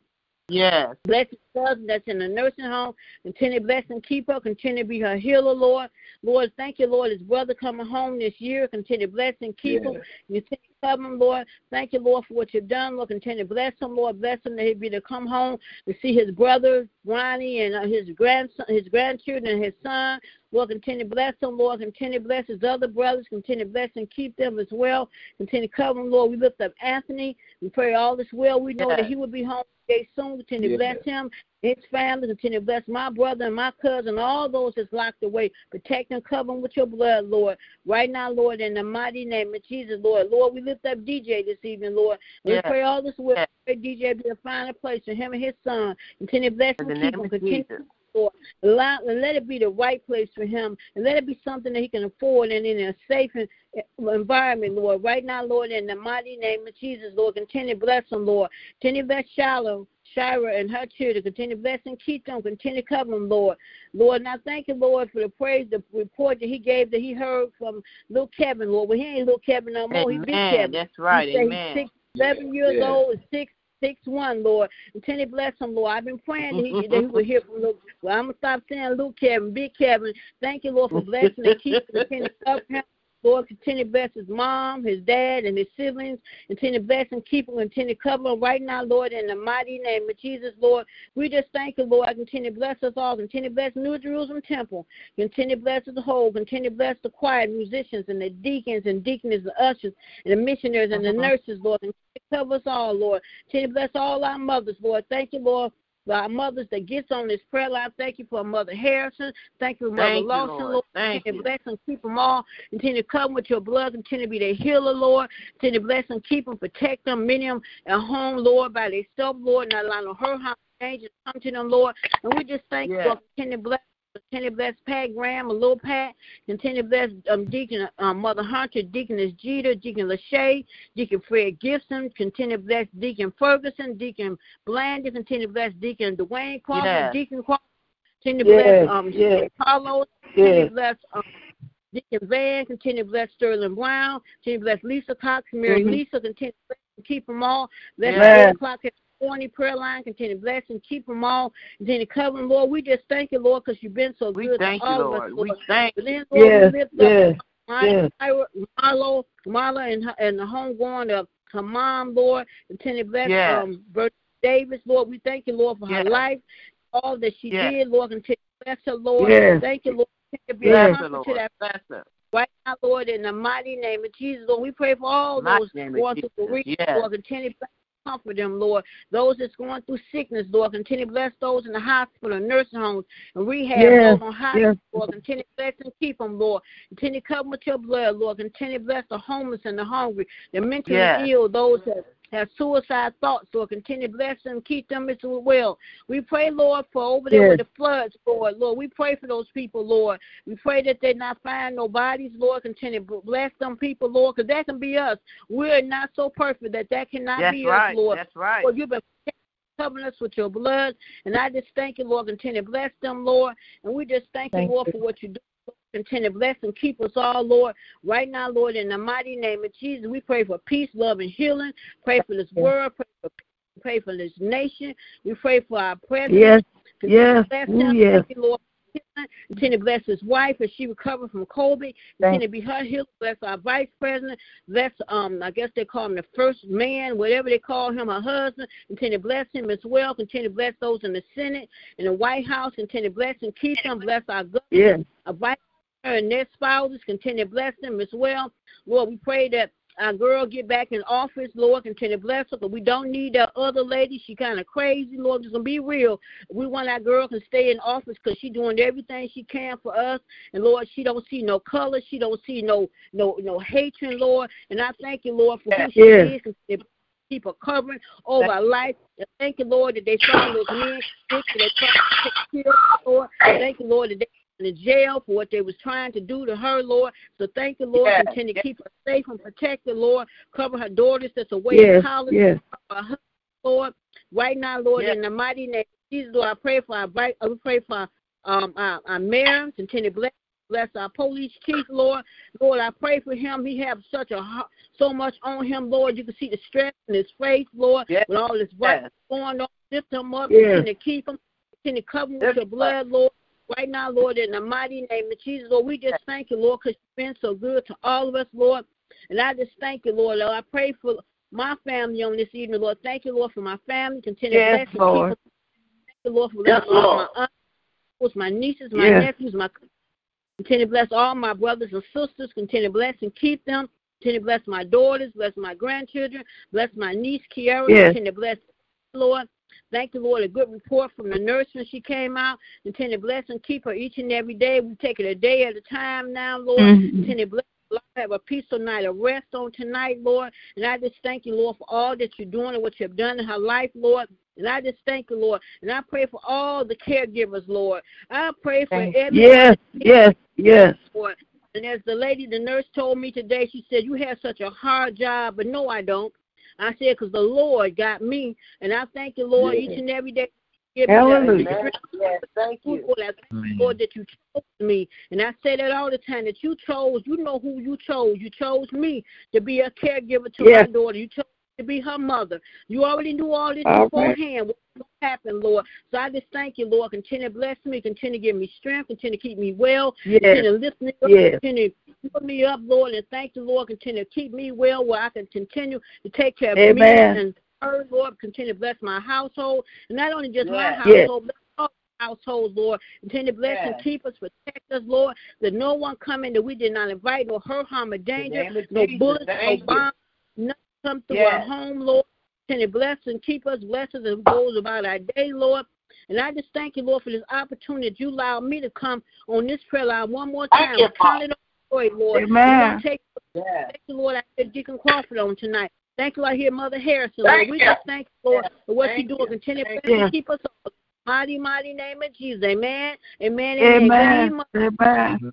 Yes. Bless his cousin that's in the nursing home. Continue to bless and keep her. Continue to be her healer, Lord. Lord, thank you, Lord. His brother coming home this year. Continue to bless and keep him. Yes. You take cover him, Lord. Thank you, Lord, for what you've done. Lord, continue to bless him, Lord. Bless him that he'd be to come home to see his brother, Ronnie, and uh, his grandson, his grandchildren, and his son. Lord, continue to bless him, Lord. Continue to bless his other brothers. Continue to bless and keep them as well. Continue to cover him, Lord. We lift up Anthony. We pray all is well. We know that he will be home today soon. Continue to Yes. bless him, his family. Continue to bless my brother and my cousin, all those that's locked away. Protect and cover them with your blood, Lord. Right now, Lord, in the mighty name of Jesus, Lord. Lord, we lift up DJ this evening, Lord. We Yes. pray all this will. Yes. Pray DJ be a final place for him and his son. Continue to bless In him, the keep name him, of continue Jesus. Lord. Allow, let it be the right place for him, and let it be something that he can afford and in a safe environment, Lord. Right now, Lord, in the mighty name of Jesus, Lord, continue to bless him, Lord. Continue to bless Shiloh, Shira and her children. Continue to bless and keep them. Continue to cover them, Lord. Lord, and I thank you, Lord, for the praise, the report that he gave that he heard from little Kevin, Lord. Well, he ain't little Kevin no more. He big Amen. Kevin. That's right. He Amen. He's six, seven years Yeah. old, and six six one, Lord. Continue to bless him, Lord. I've been praying that he, that he would hear from Luke. Well, I'm gonna stop saying Luke Kevin, Big Kevin. Thank you, Lord, for blessing and keeping to cover him. Lord, continue to bless his mom, his dad, and his siblings. Continue to bless and keep him. Continue to cover him right now, Lord, in the mighty name of Jesus, Lord. We just thank you, Lord. Continue to bless us all. Continue to bless New Jerusalem Temple. Continue to bless the whole. Continue to bless the choir musicians and the deacons and deaconess, and ushers and the missionaries and the uh-huh. nurses, Lord. Continue to cover us all, Lord. Continue to bless all our mothers, Lord. Thank you, Lord. For our mothers that gets on this prayer line, thank you for Mother Harrison. Thank you for Mother Thank you, Lawson, Lord. Lord. Thank Continue you. bless and keep them all. Continue to come with your blood. Continue to be their healer, Lord. Continue to bless and keep them, protect them, many of them at home, Lord, by themselves, Lord. Not allow no hurt, harm, danger to come to them, Lord. And we just thank you, Yes. Lord. Continue to bless. Continue to bless Pat Graham, a little Pat. Continue to bless um, Deacon um, Mother Hunter, Deaconess Jeter, Deacon Lachey, Deacon Fred Gibson. Continue to bless Deacon Ferguson, Deacon Blandon. Continue to bless Deacon Dwayne Crawford, Yes. Deacon Crawford. Continue to Yes, bless um, yes. Carlos. Continue Yes. to bless um, Deacon Van. Continue to bless Sterling Brown. Continue to bless Lisa Cox, Mary Mhm. Lisa. Continue to bless and keep them all. Bless Yes. the 8 o'clock at prayer line. Continue to bless and keep them all. Continue to cover them, Lord. We just thank you, Lord, because you've been so We good thank to you, all of Lord. us, We thank you. then, Lord, Yes, we lift yes, up my yes. Marlo, Marla and her, and the homegoing of her mom, Lord. Continue to bless Yes. um, Bertha Davis, Lord. We thank you, Lord, for her life, all that she Yes. did, Lord. Continue to bless her, Lord. Yes. Thank you, Lord. Continue to be a Bless her, comfort Lord. to that Bless her. right now, Lord, in the mighty name of Jesus, Lord. We pray for all Mighty those name of going through bereavement, Yes. Lord. Continue to comfort them, Lord. Those that's going through sickness, Lord, continue to bless those in the hospital, and nursing homes, and rehab, yes. those on hospital, yes. Lord. Continue to bless and keep them, Lord. Continue to cover with your blood, Lord. Continue to bless the homeless and the hungry, the mentally yes. ill, those that have suicide thoughts, Lord. Continue to bless them, keep them as well. We pray, Lord, for over there yes. with the floods, Lord. Lord, we pray for those people, Lord. We pray that they not find no bodies, Lord. Continue to bless them people, Lord, because that can be us. We're not so perfect that that cannot That's be right. us, Lord. That's right. Lord, you've been covering us with your blood. And I just thank you, Lord. Continue to bless them, Lord. And we just thank, thank you, Lord, you. for what you do. Continue to bless and keep us all, Lord. Right now, Lord, in the mighty name of Jesus, we pray for peace, love, and healing. Pray for this world. Pray for, pray for this nation. We pray for our president. Yes. Yes. Ooh, yes. Thank you, Lord. Continue to bless his wife as she recovers from COVID. Continue to be her healer. Bless our vice president. Bless, um, I guess they call him the first man, whatever they call him, her husband. Continue to bless him as well. Continue to bless those in the Senate, in the White House. Continue to bless and keep them. Bless our government. Yes. Our vice and their spouses. Continue to bless them as well. Lord, we pray that our girl get back in office, Lord, continue to bless her, but we don't need that other lady. She kind of crazy, Lord. Just gonna be real. We want our girl to stay in office because she doing everything she can for us, and Lord, she don't see no color, she don't see no no no hatred, Lord. And I thank you, Lord, for who she is. Keep her covering over our life. Thank you, Lord, that they found those men sick. They try to take care of Lord. Thank you, Lord, that they in jail for what they was trying to do to her, Lord. So thank you, Lord. Yes. Continue to keep her safe and protect her, Lord. Cover her daughters that's away yes. in college. Yes. Cover her, Lord. Right now, Lord, yes. in the mighty name of Jesus, Lord, I pray for our we pray for um our, our mayor, continue to bless bless our police chief, Lord. Lord, I pray for him. He have such a so much on him, Lord. You can see the stress in his face, Lord, yes. with all this yes. going on. Lift him up, yes. continue to keep him, continue to cover him with your blood, Lord right now, Lord, in the mighty name of Jesus, Lord, we just thank you, Lord, because you've been so good to all of us, Lord. And I just thank you, Lord. Lord I pray for my family on this evening, Lord. Thank you, Lord, for my family. Continue yes, to bless Lord. Thank you, Lord, for yes, Lord. my uncles, my nieces, my yes. nephews, my continue to bless all my brothers and sisters. Continue to bless and keep them. Continue to bless my daughters, bless my grandchildren, bless my niece Kiara. Yes. Continue to bless Lord. Thank the Lord, a good report from the nurse when she came out. Continue to bless and keep her each and every day. We take it a day at a time now, Lord. Mm-hmm. Continue to bless Lord, have a peaceful night of rest on tonight, Lord. And I just thank you, Lord, for all that you're doing and what you've done in her life, Lord. And I just thank you, Lord. And I pray for all the caregivers, Lord. I pray for everyone. Yes, yes, yes. Lord. And as the lady, the nurse told me today, she said, You have such a hard job, but no, I don't. I said, because the Lord got me, and I thank you, Lord, yes. each and every day. Give Hallelujah. Me yes, thank you. Lord, Lord, that you chose me. And I say that all the time, that you chose, you know who you chose. You chose me to be a caregiver to yes. my daughter. You chose to be her mother. You already knew all this all beforehand. Happened, Lord? So I just thank you, Lord. Continue to bless me. Continue to give me strength. Continue to keep me well. Yes. Continue to lift me up. Yes. Continue to put me up, Lord. And thank you, Lord. Continue to keep me well where I can continue to take care of Amen. me and her, Lord. Continue to bless my household. And not only just yes. my yes. household, but all households, Lord. Continue to bless yes. and keep us, protect us, Lord. That no one come in that we did not invite, no hurt, harm, or danger, no bullets, no bombs, nothing come through yes. our home, Lord. Continue to bless and keep us, bless us as we goes about our day, Lord. And I just thank you, Lord, for this opportunity that you allowed me to come on this prayer line one more time. Thank you, Count it joy, Lord. Amen. Take. Thank you, Lord. I hear Deacon Crawford on tonight. Thank you, I hear Mother Harrison, thank We you. just thank you, Lord, for what thank you're doing. You. Continue thank to you. keep us all. Mighty, mighty name of Jesus. Amen. Amen. Amen. Amen.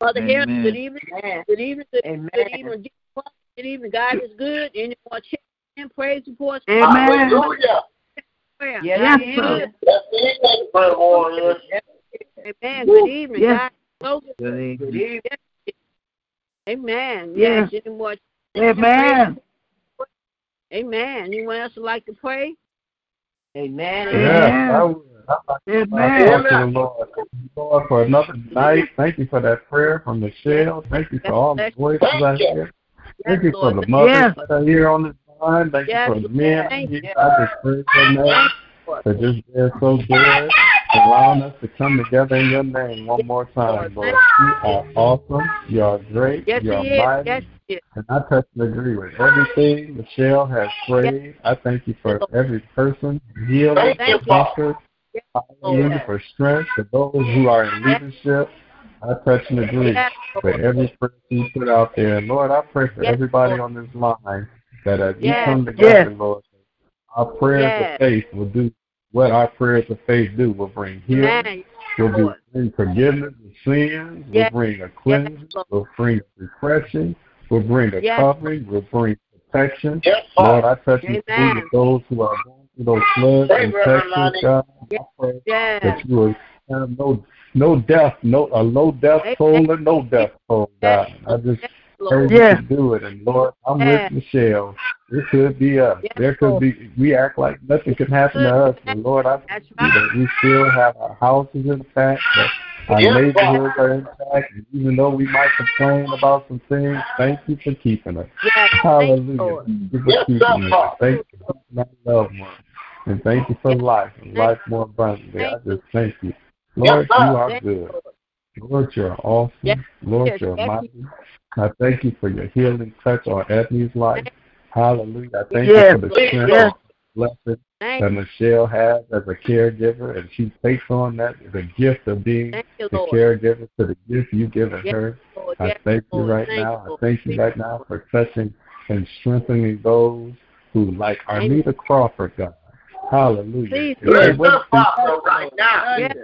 Mother. Harrison, good evening. Good evening. Good, Amen. good evening. Deacon Crawford, Good evening. God is good. Any more checks and praise reports? Amen. Hallelujah. Prayer. Yes, yes, sir. good. The evening. Amen. Good evening. Yes. God is so good. Good Good evening. evening. Amen. Yes. Yes. Any more Amen. Amen. Anyone else would like to pray? Amen. Yeah, I would. I'd like to Amen. talk to Lord. Thank you, Lord, for another night. Thank you for that prayer from Michelle. Thank you for all the voices out here. Thank you for the mothers that are here on this line. Thank you for the men. thank you. I just pray for them for just being so good, allowing us to come together in your name one more time, Lord. You are awesome. You are great. Yes, you are mighty. Yes. And I touch and agree with everything Michelle has prayed. I thank you for every person, healing, comfort, hallelujah, for strength, for those who are in leadership. I touch and agree with every prayer you put out there. And Lord, I pray for everybody on this line that as we come together, Lord, our prayers of faith will do what our prayers of faith do. Will bring healing, will bring forgiveness of sins, will bring a cleansing, will bring refreshing, will bring a covering, will bring protection. Lord, I touch and agree with those who are going through those floods and Texas, God. I pray that you will have no no death, no a low death toll or no death toll, God. I just pray you can do it. And Lord, I'm with Michelle. It could be us. There could be we act like nothing can happen to us. But Lord, I thank you that we still have our houses intact, that our neighborhoods are intact, and even though we might complain about some things, thank you for keeping us. Hallelujah. Thank you for keeping us. Thank you for my loved ones. And thank you for life and life more abundantly. I just thank you. Lord, you are good. Lord, you're awesome. Lord, you're mighty. I thank you for your healing touch on Ebony's life. Hallelujah. I thank Yes, you for the strength yes. and blessing that Michelle has as a caregiver, and she takes on that the gift of being the caregiver to the gift you've given her. I thank you right now. I thank you right now for touching and strengthening those who, like Arnita Crawford, God. Hallelujah. Please, If they yes. went through right now. Yes,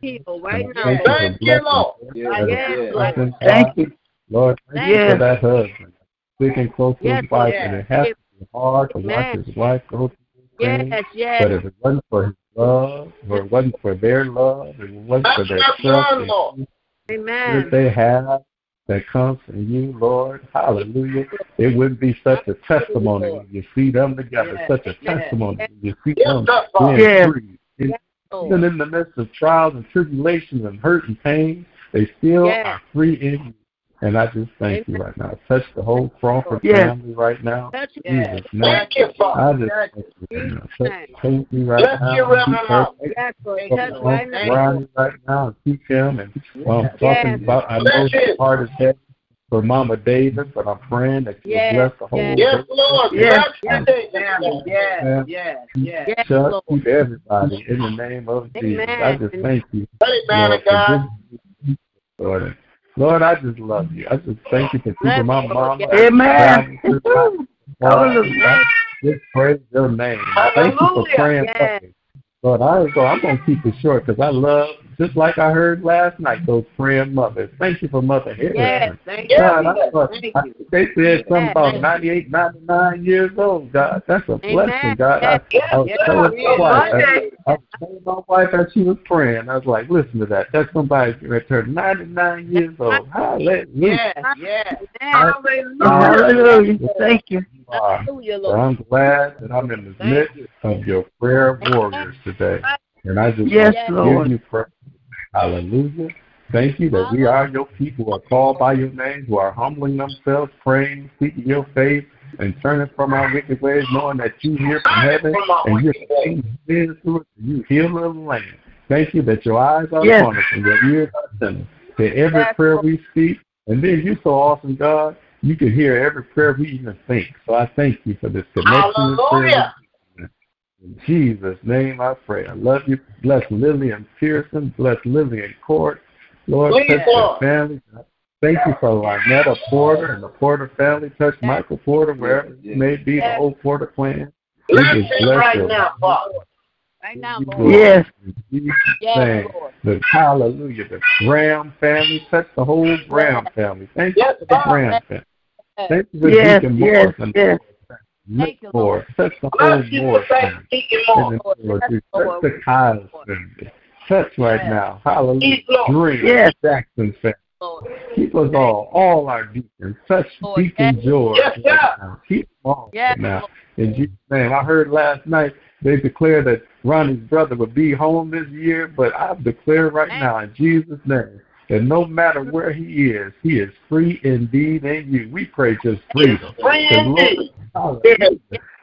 people right now. Thank you for blessing Yes, her. Lord. Thank you. Lord, thank you for that husband. Sticking close to Yes, his wife, Lord. and it has to be hard to watch his wife go through these things. Yes, yes. But if it wasn't for his love, or it wasn't for their love, if it wasn't for their trust and peace that Amen. they have that comes from you, Lord, hallelujah, it wouldn't be such a testimony when you see them together, Yes, such a yes. testimony when you see them being Yes. free. And Lord. Even in the midst of trials and tribulations and hurt and pain, they still Yes. are free in you. And I just thank you right now. Touch the whole Crawford Yes. family right now. Touch In. Jesus' name. Thank you, I just thank you right now. Yes. Touch Casey right Bless now. you, Reverend Keep her Lord. Yes, Lord. Thank Touch you, right now. Right now and keep him. And well, I'm talking Yes. about, I know Bless his heart is heavy for Mama David, but I'm praying that you Yes, bless the whole yes. Yes, Lord. Yes. Bless you, David. Yes, yes, yes. Yes, Chuck, Lord. keep everybody in the name of Jesus. Amen. I just thank you. Hey, man Lord, of God. for this- Lord, Lord, I just love you. I just thank you for keeping my mama. Amen. Hallelujah. Just praise your name. Thank you for praying for me. Lord, I go. I'm gonna keep it short because I love, just like I heard last night, those praying mothers. Thank you for Mother Harrison. Yes. Thank God, you. I Thank I, you. they said something Yes. about 98, 99 years old. God, that's a blessing. Amen. God, I, I was Yes. telling my Yes. wife, I, Yes. I was telling my wife as she was praying. I was like, listen to that. That's somebody that turned 99 years old. Hallelujah. Yes, yes. Amen. Hallelujah. Thank you. You. Hallelujah, Lord. I'm glad that I'm in the midst of your prayer warriors today. And I just Yes, want to Lord. give you praise. Hallelujah. Thank you that we are your people who are called by your name, who are humbling themselves, praying, seeking your face, and turning from our wicked ways, knowing that you hear from heaven and you're paying sin to us and you heal the land. Thank you that your eyes are Yes. upon us and your ears are attentive to every Yes, prayer we speak. And then you're so awesome, God. You can hear every prayer we even think. So I thank you for this connection and prayer. Hallelujah. In Jesus' name I pray. I love you. Bless Lillian Pearson. Bless Lillian Court. Lord, Please, touch their family. Thank you for Lynetta Porter and the Porter family. Touch Michael Porter wherever he may be, the whole Porter clan. We Bless just him bless right your now, Father. Right now, Lord. Lord. Yes. Yes. Lord. The hallelujah. The Graham family. Touch the whole Graham family. Thank you Yes, for the Father. Graham family. Thank you for Yes, Deacon yes, Morrison. yes. Thank you, Lord. Lord. Touch the whole Bless you for Morris thank family. speaking In more. the Lord. of Yes, Jesus. The Kyle's family. Touch right Yes. now. Hallelujah. Keep Dream. Yes. Jackson family. Lord. Keep us all, all our deacons. Touch Lord, Deacon yes. George Yes, right sir. now. Keep them all Yes, right now. Lord. In Jesus' name. I heard last night they declared that Ronnie's brother would be home this year, but I declare right now in Jesus' name that no matter where he is, he is free indeed in you. We pray just freedom. Free Lord.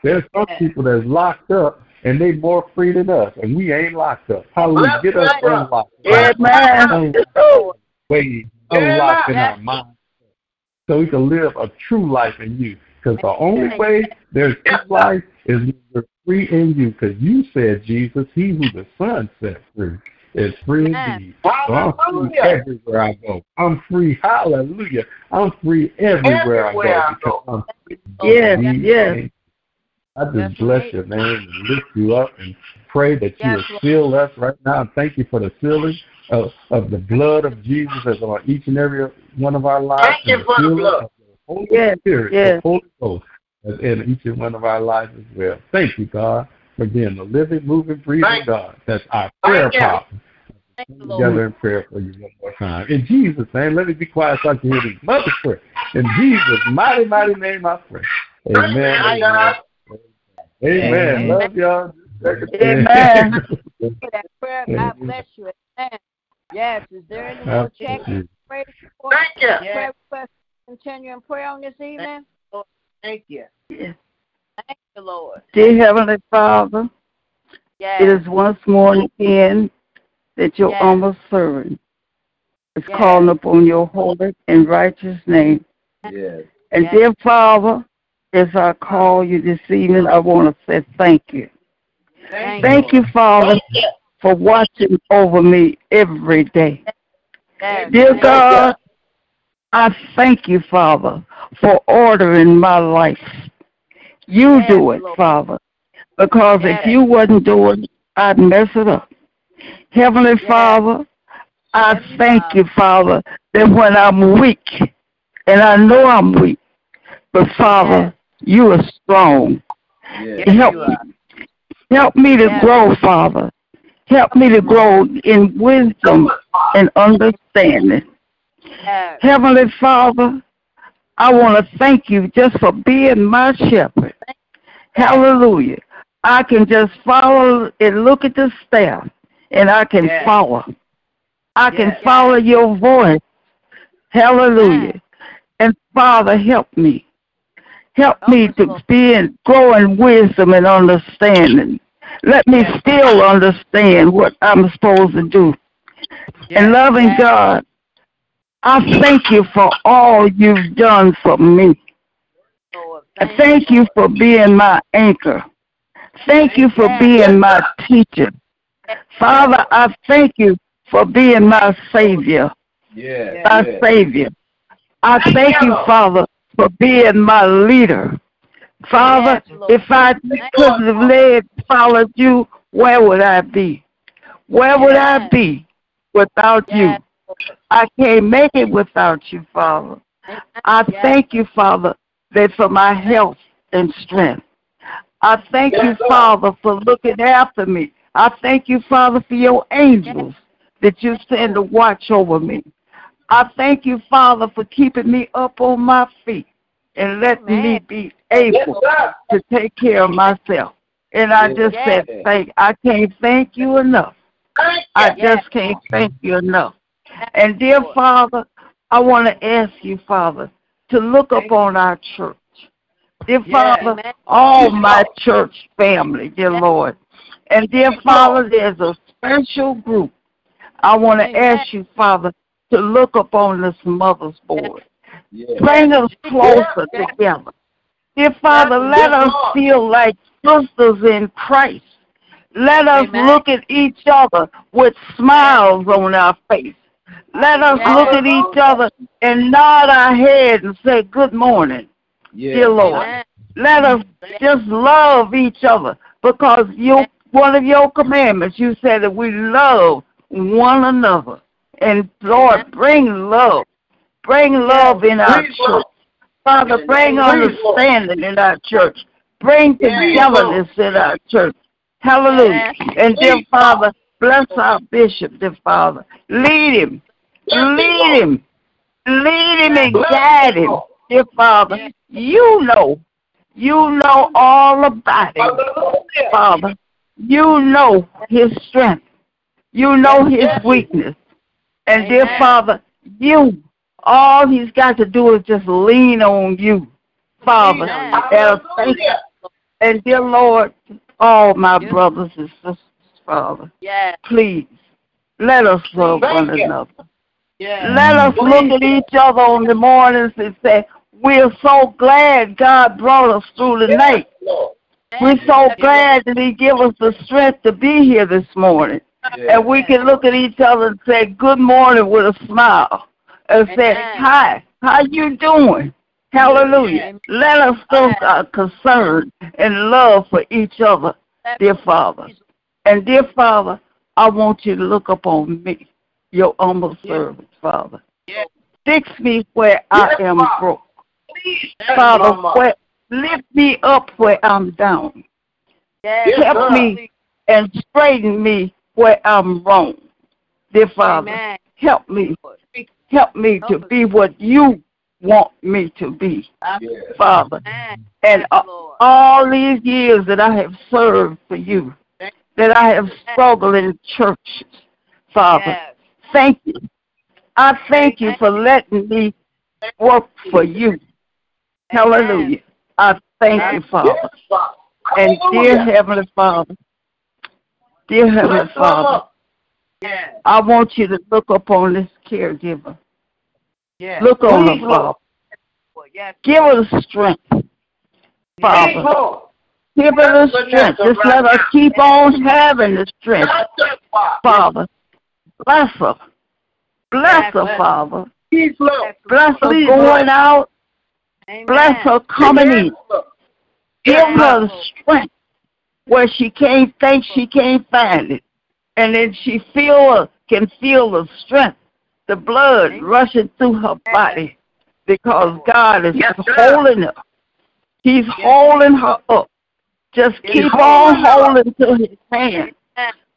There's some people that's locked up and they more free than us, and we ain't locked up. Hallelujah. Get us unlocked. Amen. Ways, unlocked in our minds. so we can live a true life in you. Because the only way there's true life is when we're free in you. Because you said, Jesus, he who the Son set free is free indeed. So I'm free everywhere I go. I'm free. Hallelujah. I'm free everywhere, Everywhere I I go. Because I'm free. Yes, indeed. yes. I just bless your name and lift you up and pray that you Yes, will seal us right now. And thank you for the sealing of, of the blood of Jesus that's on each and every one of our lives. Thank you the for the blood. of the Holy Yes, Spirit, yes. the Holy Ghost, in each and one of our lives as well. Thank you, God, for being the living, moving, breathing Thank you. God. That's our prayer Thank you. power. Come Together in prayer for you one more time. In Jesus' name, let me be quiet so I can hear these mothers pray. In Jesus' mighty, mighty name, I pray. Amen. Amen. Amen. Amen. Amen. Love y'all. Amen. for that prayer. God bless you. Amen. Yes. Is there any more check Absolutely. praise? Thank you. Prayer request continue in prayer on this evening? Thank you. Thank you, Lord. Dear Heavenly Father, Yes. it is once more again that your Yes. humble servant is Yes. calling upon your holy and righteous name. Yes. And Yes. dear Father, as I call you this evening, I want to say thank you. Thank Thank you, Father, Thank you. for watching over me every day. Yes. Dear Thank God, I thank you, Father, for ordering my life. You Yes, do it, Lord. Father, because Yes. if you wasn't doing it, I'd mess it up. Heavenly Yes. Father, I thank Father. you, Father, that when I'm weak, and I know I'm weak, but Father, you are strong. Help are. Help me to grow, Father. Help me to grow in wisdom and understanding. Heavenly Father, I want to thank you just for being my shepherd. Hallelujah. I can just follow and look at the staff, and I can Yes. follow. I can Yes. follow your voice. Hallelujah. And Father, help me. Help Help me to Lord. be in, grow in wisdom and understanding. Let me Yes. still understand what I'm supposed to do. And loving Yes. God, I thank you for all you've done for me. I thank you for being my anchor. Thank you for being my teacher. Father, I thank you for being my Savior, Yes. my Yes. Savior. I thank you, Father, for being my leader. Father, Yes, if I couldn't have led, followed you, where would I be? Where would I be without you? Yes. I can't make it without you, Father. I thank you, Father, that for my health and strength. I thank you, Father, for looking after me. I thank you, Father, for your angels that you send to watch over me. I thank you, Father, for keeping me up on my feet and letting me be able sir. to take care of myself. And I just Yes. said, thank. I can't thank you enough. I just can't thank you enough. And dear Father, I want to ask you, Father, to look upon our church. Dear. Father, all my church family, dear Lord. And dear Father, there's a special group. I want to ask you, Father, to look upon this mother's board. Bring us closer together. Dear Father, let us feel like sisters in Christ. Let us Amen. look at each other with smiles on our face. Let us Yes. look at each other and nod our head and say, Good morning, Yes. dear Lord. Amen. Let us just love each other because you one of your commandments you said that we love one another. And Lord, bring love. Bring love in our church. Father, bring name of Jesus, Lord. understanding in our church. Bring Yes, togetherness in our church. Hallelujah. And dear Father, bless our bishop, dear Father. Lead him. Lead him. Lead him and guide him. Dear Father, you know. You know all about him, Hallelujah. Father. You know his strength. You know his weakness. And dear Father, you, all he's got to do is just lean on you, Father. Amen. And, thank Hallelujah. and dear Lord, all my brothers and sisters, Father, please let us love one another. Yeah. Let us look at each other on the mornings and say, We're so glad God brought us through the night. We're so glad that He gave us the strength to be here this morning. And we can look at each other and say, Good morning with a smile. And say, Hi, how you doing? Hallelujah. Let us show uh, our concern and love for each other, dear Father. And dear Father, I want you to look upon me, your humble servant, Father. Fix me where I am broke. Father, where, lift me up where I'm down. Help me and straighten me where I'm wrong. Dear Father, help me. Help me to be what you want me to be, Father. And uh, all these years that I have served for you, that I have struggled in churches, Father, thank you. I thank you for letting me work for you. Hallelujah. I thank you, Father. And dear Heavenly Father, dear Heavenly Father, I want you to look upon this caregiver. Look on her, Father. Give her the strength, Father. Give her the strength. Just let her keep on having the strength, Father. Bless her. Bless her, Father. Bless her going out. Bless her coming in. Give her the strength where she can't think she can't find it. And then she feel can feel the strength, the blood rushing through her body because God is holding her. He's holding her up. Just keep on holding to his hand.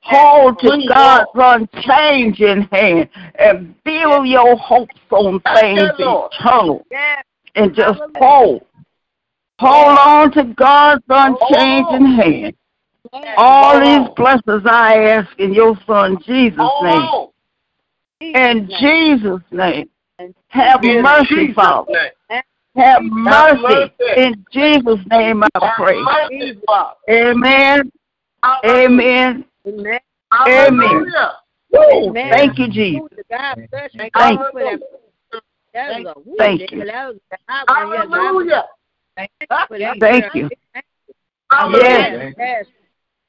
Hold to God's unchanging hand and build your hopes on things eternal. And just hold. Hold on to God's unchanging hand. All these blessings I ask in your son Jesus' name. In Jesus' name. Have mercy, Father. Have mercy. In Jesus' name I pray. Amen. Amen. Amen. Woo. Thank you, Jesus. Thank you. Thank you. Hallelujah. Thank you. Yes.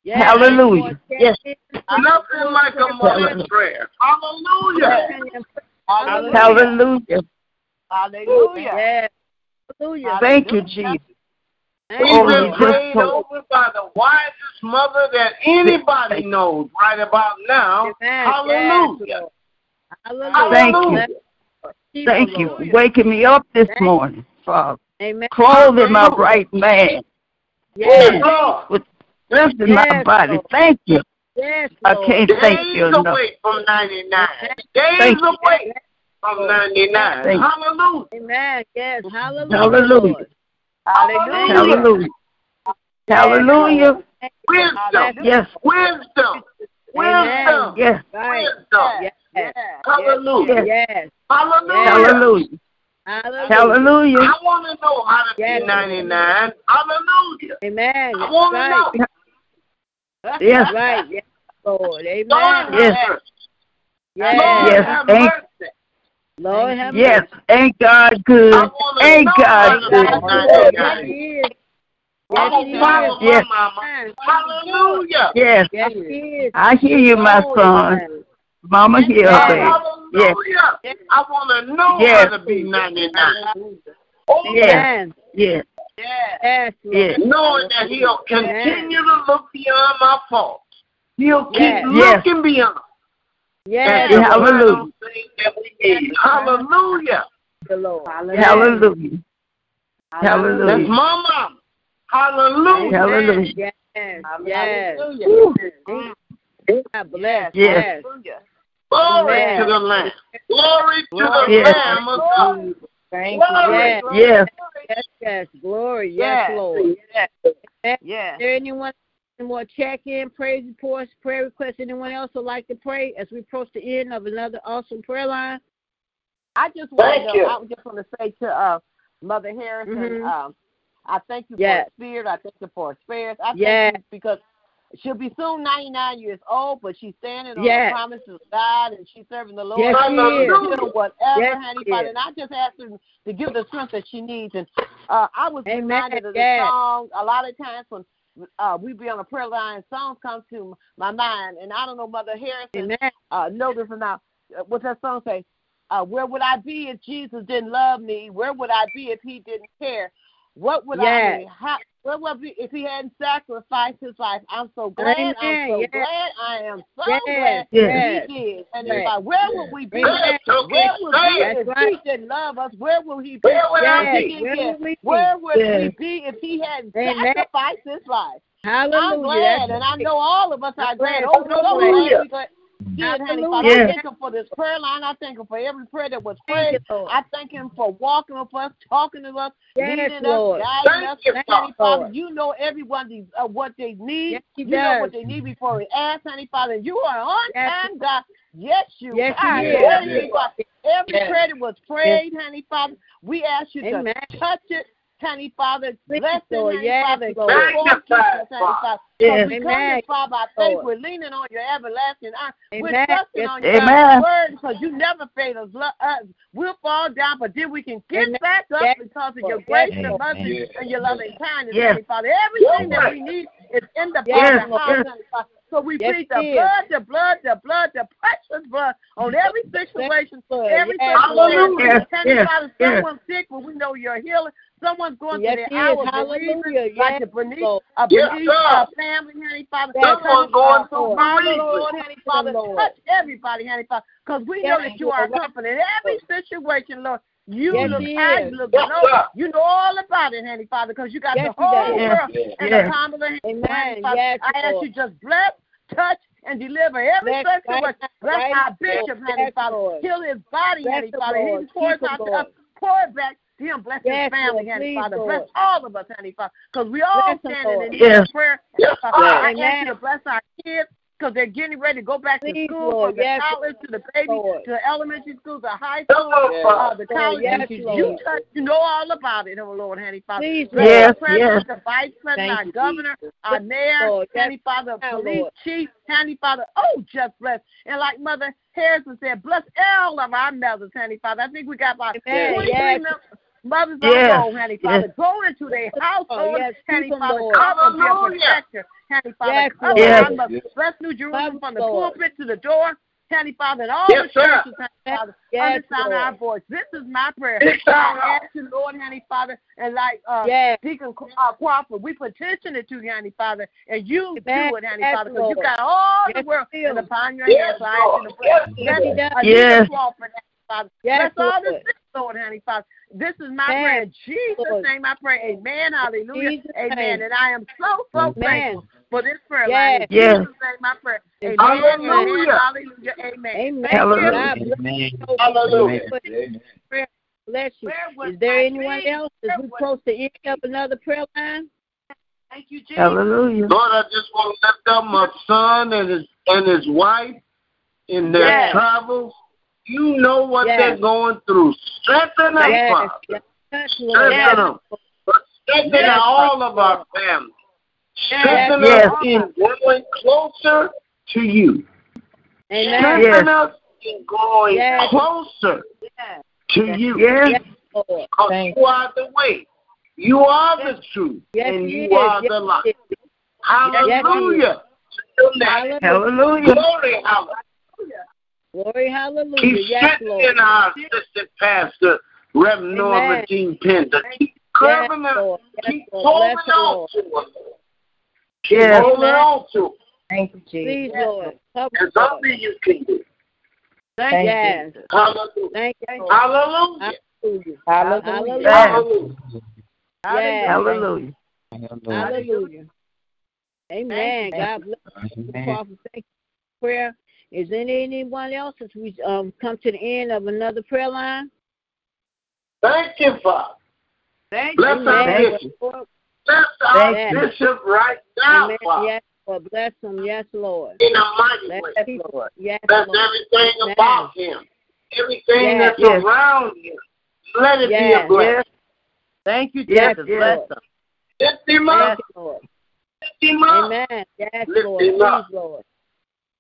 Yes. Hallelujah. Yes. Nothing like a morning prayer. Hallelujah. Hallelujah. Hallelujah. Hallelujah. Thank you, Jesus. We've Oh, been prayed told- over by the wisest mother that anybody knows right about now. Amen. Hallelujah. Hallelujah. Thank you. Thank you for waking me up this morning, Father. Amen. Clothing my right man. Yes. Lord. With strength in my body. Lord. Thank you. Yes, I can't thank you Days enough. away from 99. Days Thank you. away from 99. Thank. Hallelujah. Amen. Yes. Hallelujah. Hallelujah. Lord. Hallelujah. Hallelujah. Wisdom. Yes. Wisdom. Wisdom. Yes. Wisdom. Yes. Hallelujah. Yes. Hallelujah. Hallelujah. Hallelujah. Hallelujah. I want to know how to Yes. be 99. Hallelujah. Amen. I want right. to know. Yes. Right. Yes, Lord. Amen. Lord Yes. Yes. Lord Yes. have Thank- mercy. Lord have Yes. mercy. Ain't God good? I Ain't God good? Yes, he is. I'm Yes, he is. mama. Hallelujah. Yes. Yes, he is. I hear you, my son. Mama hear Yes. baby. Yes. Hallelujah. I want to know Yes. how to be 99. Oh, Yes. Amen. Yes. Yes, Lord. Yes. knowing that he'll continue to look beyond my faults. He'll keep Yes. Yes. looking beyond. Yes, and Yeah, Lord. hallelujah. those things that we need. Hallelujah. the Lord. Hallelujah. That's Hallelujah. my mom. Hallelujah. Hallelujah. Yes. Yes. Woo. God bless. Yes. Glory Amen. to the Lamb. Glory to the Yes. Lamb of God. Thank Glory. Yes. Yes. Yes, yes. Glory. Yes, Lord. Yes. Yeah. Is there anyone any more check-in, praise reports, prayer requests? Anyone else would like to pray as we approach the end of another awesome prayer line? I just want to. I just want to say to uh, Mother Harrison, Mhm. um, I thank you Yes. for her spirit. I thank you for her prayers. I thank you because she'll be soon 99 years old, but she's standing on Yes. the promises of God and she's serving the Lord. Yes, she is. Doing whatever, Yes, honey, Father. And I just asked her to give the strength that she needs. And uh, I was Amen. reminded of the song. A lot of times when uh, we be on a prayer line, songs come to my mind. And I don't know, Mother Harrison, Amen. uh, know this or not. Uh, What's that song say? Uh, where would I be if Jesus didn't love me? Where would I be if he didn't care? What would I Yes. be? How, where would I be if he hadn't sacrificed his life? I'm so glad. I'm so Yes. glad. I am so Yes. glad Yes. he did. And Yes. if I, where would we be? Amen. Where would That's if right. he didn't love us? Where would he be? Where would he be? Where would we be? Where would Yes. we be if he hadn't Amen. sacrificed his life? Hallelujah. I'm glad, and I know all of us are glad. Hallelujah. Oh, Hallelujah. Did, honey, Father. Yes. I thank him for this prayer line. I thank him for every prayer that was prayed. I thank him for walking with us, talking to us, Yes, leading Lord. us, guiding Thank us. you, Honey, Father. You know everyone uh, what they need. Yes, you know what they need before we ask, honey, Father. You are on Yes, time, God. Yes, you Yes, he are. is. Honey, Father. Every Yes. prayer that was prayed, honey, Father, we ask you Amen. to touch it. Honey, Father, Please, bless it, Lord. honey, Yes, Father. Lord. Keep on keeping honey, Father. Father. Yes. Because we come Amen. here, Father, by faith. Lord. We're leaning on your everlasting arm. We're Amen. trusting Yes. on your Amen. word because you never fail us. Us. We'll fall down, but then we can get Amen. back up Yes, because of Lord. your grace Yes, and mercy Yes. and your loving kindness, Yes. honey, Father. Everything that we need is in the Yes, Father's Lord. house, Yes. honey, Father. So we Yes, plead the it is. blood, the blood, the blood, the precious blood on every situation, every Yes, situation. Yes, Honey, yes, Father, yes. someone's sick, but we know you're healing. Someone's going Yes, through he their hour of Hallelujah. bereavement, like the Bernice, Lord. Yes, Bernice sir. uh, family, honey, Father. Yes, Someone going through Father, bereavement. Honey, Father, touch everybody, honey, Father, because we know that you are comforting every situation, Lord. You Yes, look he you look Yes, low. You know all about it, honey, Father, because you got Yes, the he whole world yes, in yes. the palm of the hand, Amen. Father. Yes, I ask Lord. you just bless, touch, and deliver every Bless situation. right Bless right our now. bishop, honey, Yes, Father. Lord. Heal his body, Bless honey, Father. Lord. He pours Keep him, out to Lord. us. Pour it back to him. Bless Yes, his family, Lord. honey, Father. Lord. Bless all of us, honey, Father. Because we all Bless him, stand in Lord. need Yes. of prayer. Yes, Father. I ask you to bless our kids because they're getting ready to go back to school Lord. from the Yes, college to the baby Lord. to the elementary school to high school, Lord. uh, the college. Yes, you, you, touch, you know all about it, oh Lord, honey, Father. Please, Bless Yes, the president, yes. the vice president, Thank our you, governor, Jesus. our mayor, Lord. Yes, honey, Father, now, police Lord. chief, honey, Father. Oh, just bless. And like Mother Harrison said, bless all of our mothers, honey, Father. I think we got about Amen. 23 Yes. mem- mothers Yes. on roll, honey, Father. Yes. Go into their household, yes, honey, keep 'em, Father. Lord. Cover, be a Hallelujah. protector, honey, Father. Yes, Cover Lord. our mothers. Yes. Bless New Jerusalem from the Lord. pulpit to the door. Honey, Father, and all Yes, the sir. churches, honey, Yes, Father, yes, under the sound of Lord. our voice. This is my prayer. Yes, sir. I ask you, Lord, honey, Father, and like uh, Yes. Deacon uh, Crawford, we petition it to you, honey, Father, and you Amen. do it, honey, Yes, Father, because you Lord. got all Yes, the world you do. in the palm of your Yes, hands. So I ask you to Lord. bless, Yes, bless He does. uh, Yes. Deacon Crawford, honey, Father. Yes, bless all the Lord. Sick, Lord, honey, Father. This is my Amen. prayer. In Jesus' Lord. name I pray. Amen. Hallelujah. Jesus' Amen. name. And I am so, so Amen. thankful for this prayer Yes. line. In Yes. Jesus' name I pray. Amen. Hallelujah. Amen. Hallelujah. Amen. Amen. Hallelujah. bless Amen. you. Hallelujah. Amen. Bless you. Is there anyone be? else? Is Where we would- close to end up another prayer line? Thank you, Jesus. Hallelujah. Lord, I just want to lift up my son and his and his wife in their Yes. travels. You know what Yes. they're going through. Strengthen them, Yes. Father. Yes, Strengthen Yes. them. But strengthen Yes. all of our families. Strengthen Yes. us in growing closer to you. Amen. Strengthen Yes. us in growing Yes. closer Yes. to you. Yes. Yes, Because Thank you are the way. You are the truth. Yes, and you is. are Yes, the light. he is. Hallelujah. To your name. Hallelujah. Glory, hallelujah. Glory, hallelujah. Keep Yes, strengthening Lord. our assistant pastor, Reverend Norma Amen. Jean Pender. Keep covering Yes, her. Lord. Yes, Keep Lord. holding Bless on Lord. to her. Keep Yes. holding on to her. Thank you, Please, Yes, Lord. Cover As only you can do. Thank Yes. you, Hallelujah. Thank you, Lord. Hallelujah. Hallelujah. Hallelujah. Hallelujah. Yes. Hallelujah. Hallelujah. Amen. Thank. God bless you. Amen. Prophet. Thank you for prayer. Is there anyone else as we um, come to the end of another prayer line? Thank you, Father. Thank Bless you. our Amen. bishop. Bless our Thank you. bishop right now, Amen. Father. Yes, Lord. Bless him. Yes, Lord. In a mighty Bless way. people. Yes, Bless Lord. everything Amen. about him. Everything Yes. that's Yes. around him. Let it be Yes. a blessing. Yes. Thank you, Jesus. yes. Bless them. Lift him up. you, Lord. Lift him up. Amen. Yes, Lift Lord. him Please. Lord.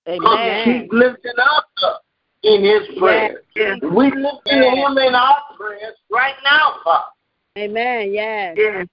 Come keep lifting up in his prayers. Yes. We lifting him in our prayers right now, Father. Amen. Yes. Yes.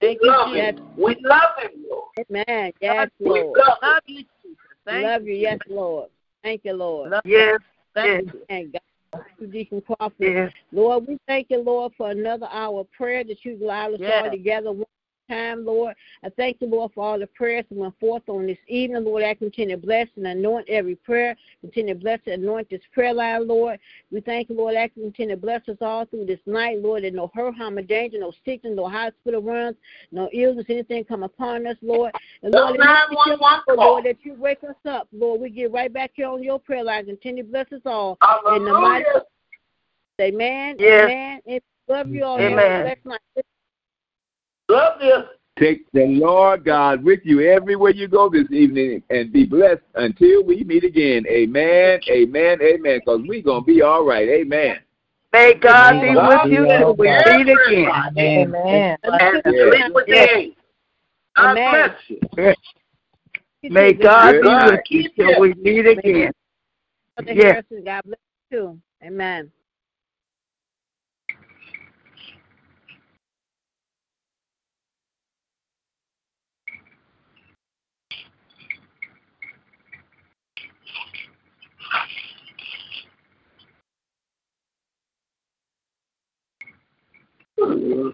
Thank we you, love Jesus. him. We love him, Lord. Amen. Yes, We Lord. love. Love you, Jesus. Thank Love you. Yes, Lord. Thank you, Lord. Love Yes. Thank Yes. you. And God. Deacon Crawford. Yes. Lord, we thank you, Lord, for another hour of prayer that you allowed us Yes. all together one time, Lord. I thank you, Lord, for all the prayers that went forth on this evening, Lord. I continue to bless and anoint every prayer. Continue to bless and anoint this prayer line, Lord. We thank you, Lord. I continue to bless us all through this night, Lord. That no hurt, harm, or danger, no sickness, no hospital runs, no illness, anything come upon us, Lord. And No Lord, and we 911 feel. Lord, that you wake us up, Lord. We get right back here on your prayer line. Continue to bless us all. In the mighty Amen. Yes. Amen. And love you all. Amen. Have a blessed night. Love you. Take the Lord God with you everywhere you go this evening and be blessed until we meet again. Amen, amen, amen. Because we're going to be all right. Amen. May God be with you bless till we meet again. Amen. And Yes. sleep with. God Amen. bless you. May God be with you keep till we meet again. Yes. God bless you too. Amen. Hallelujah.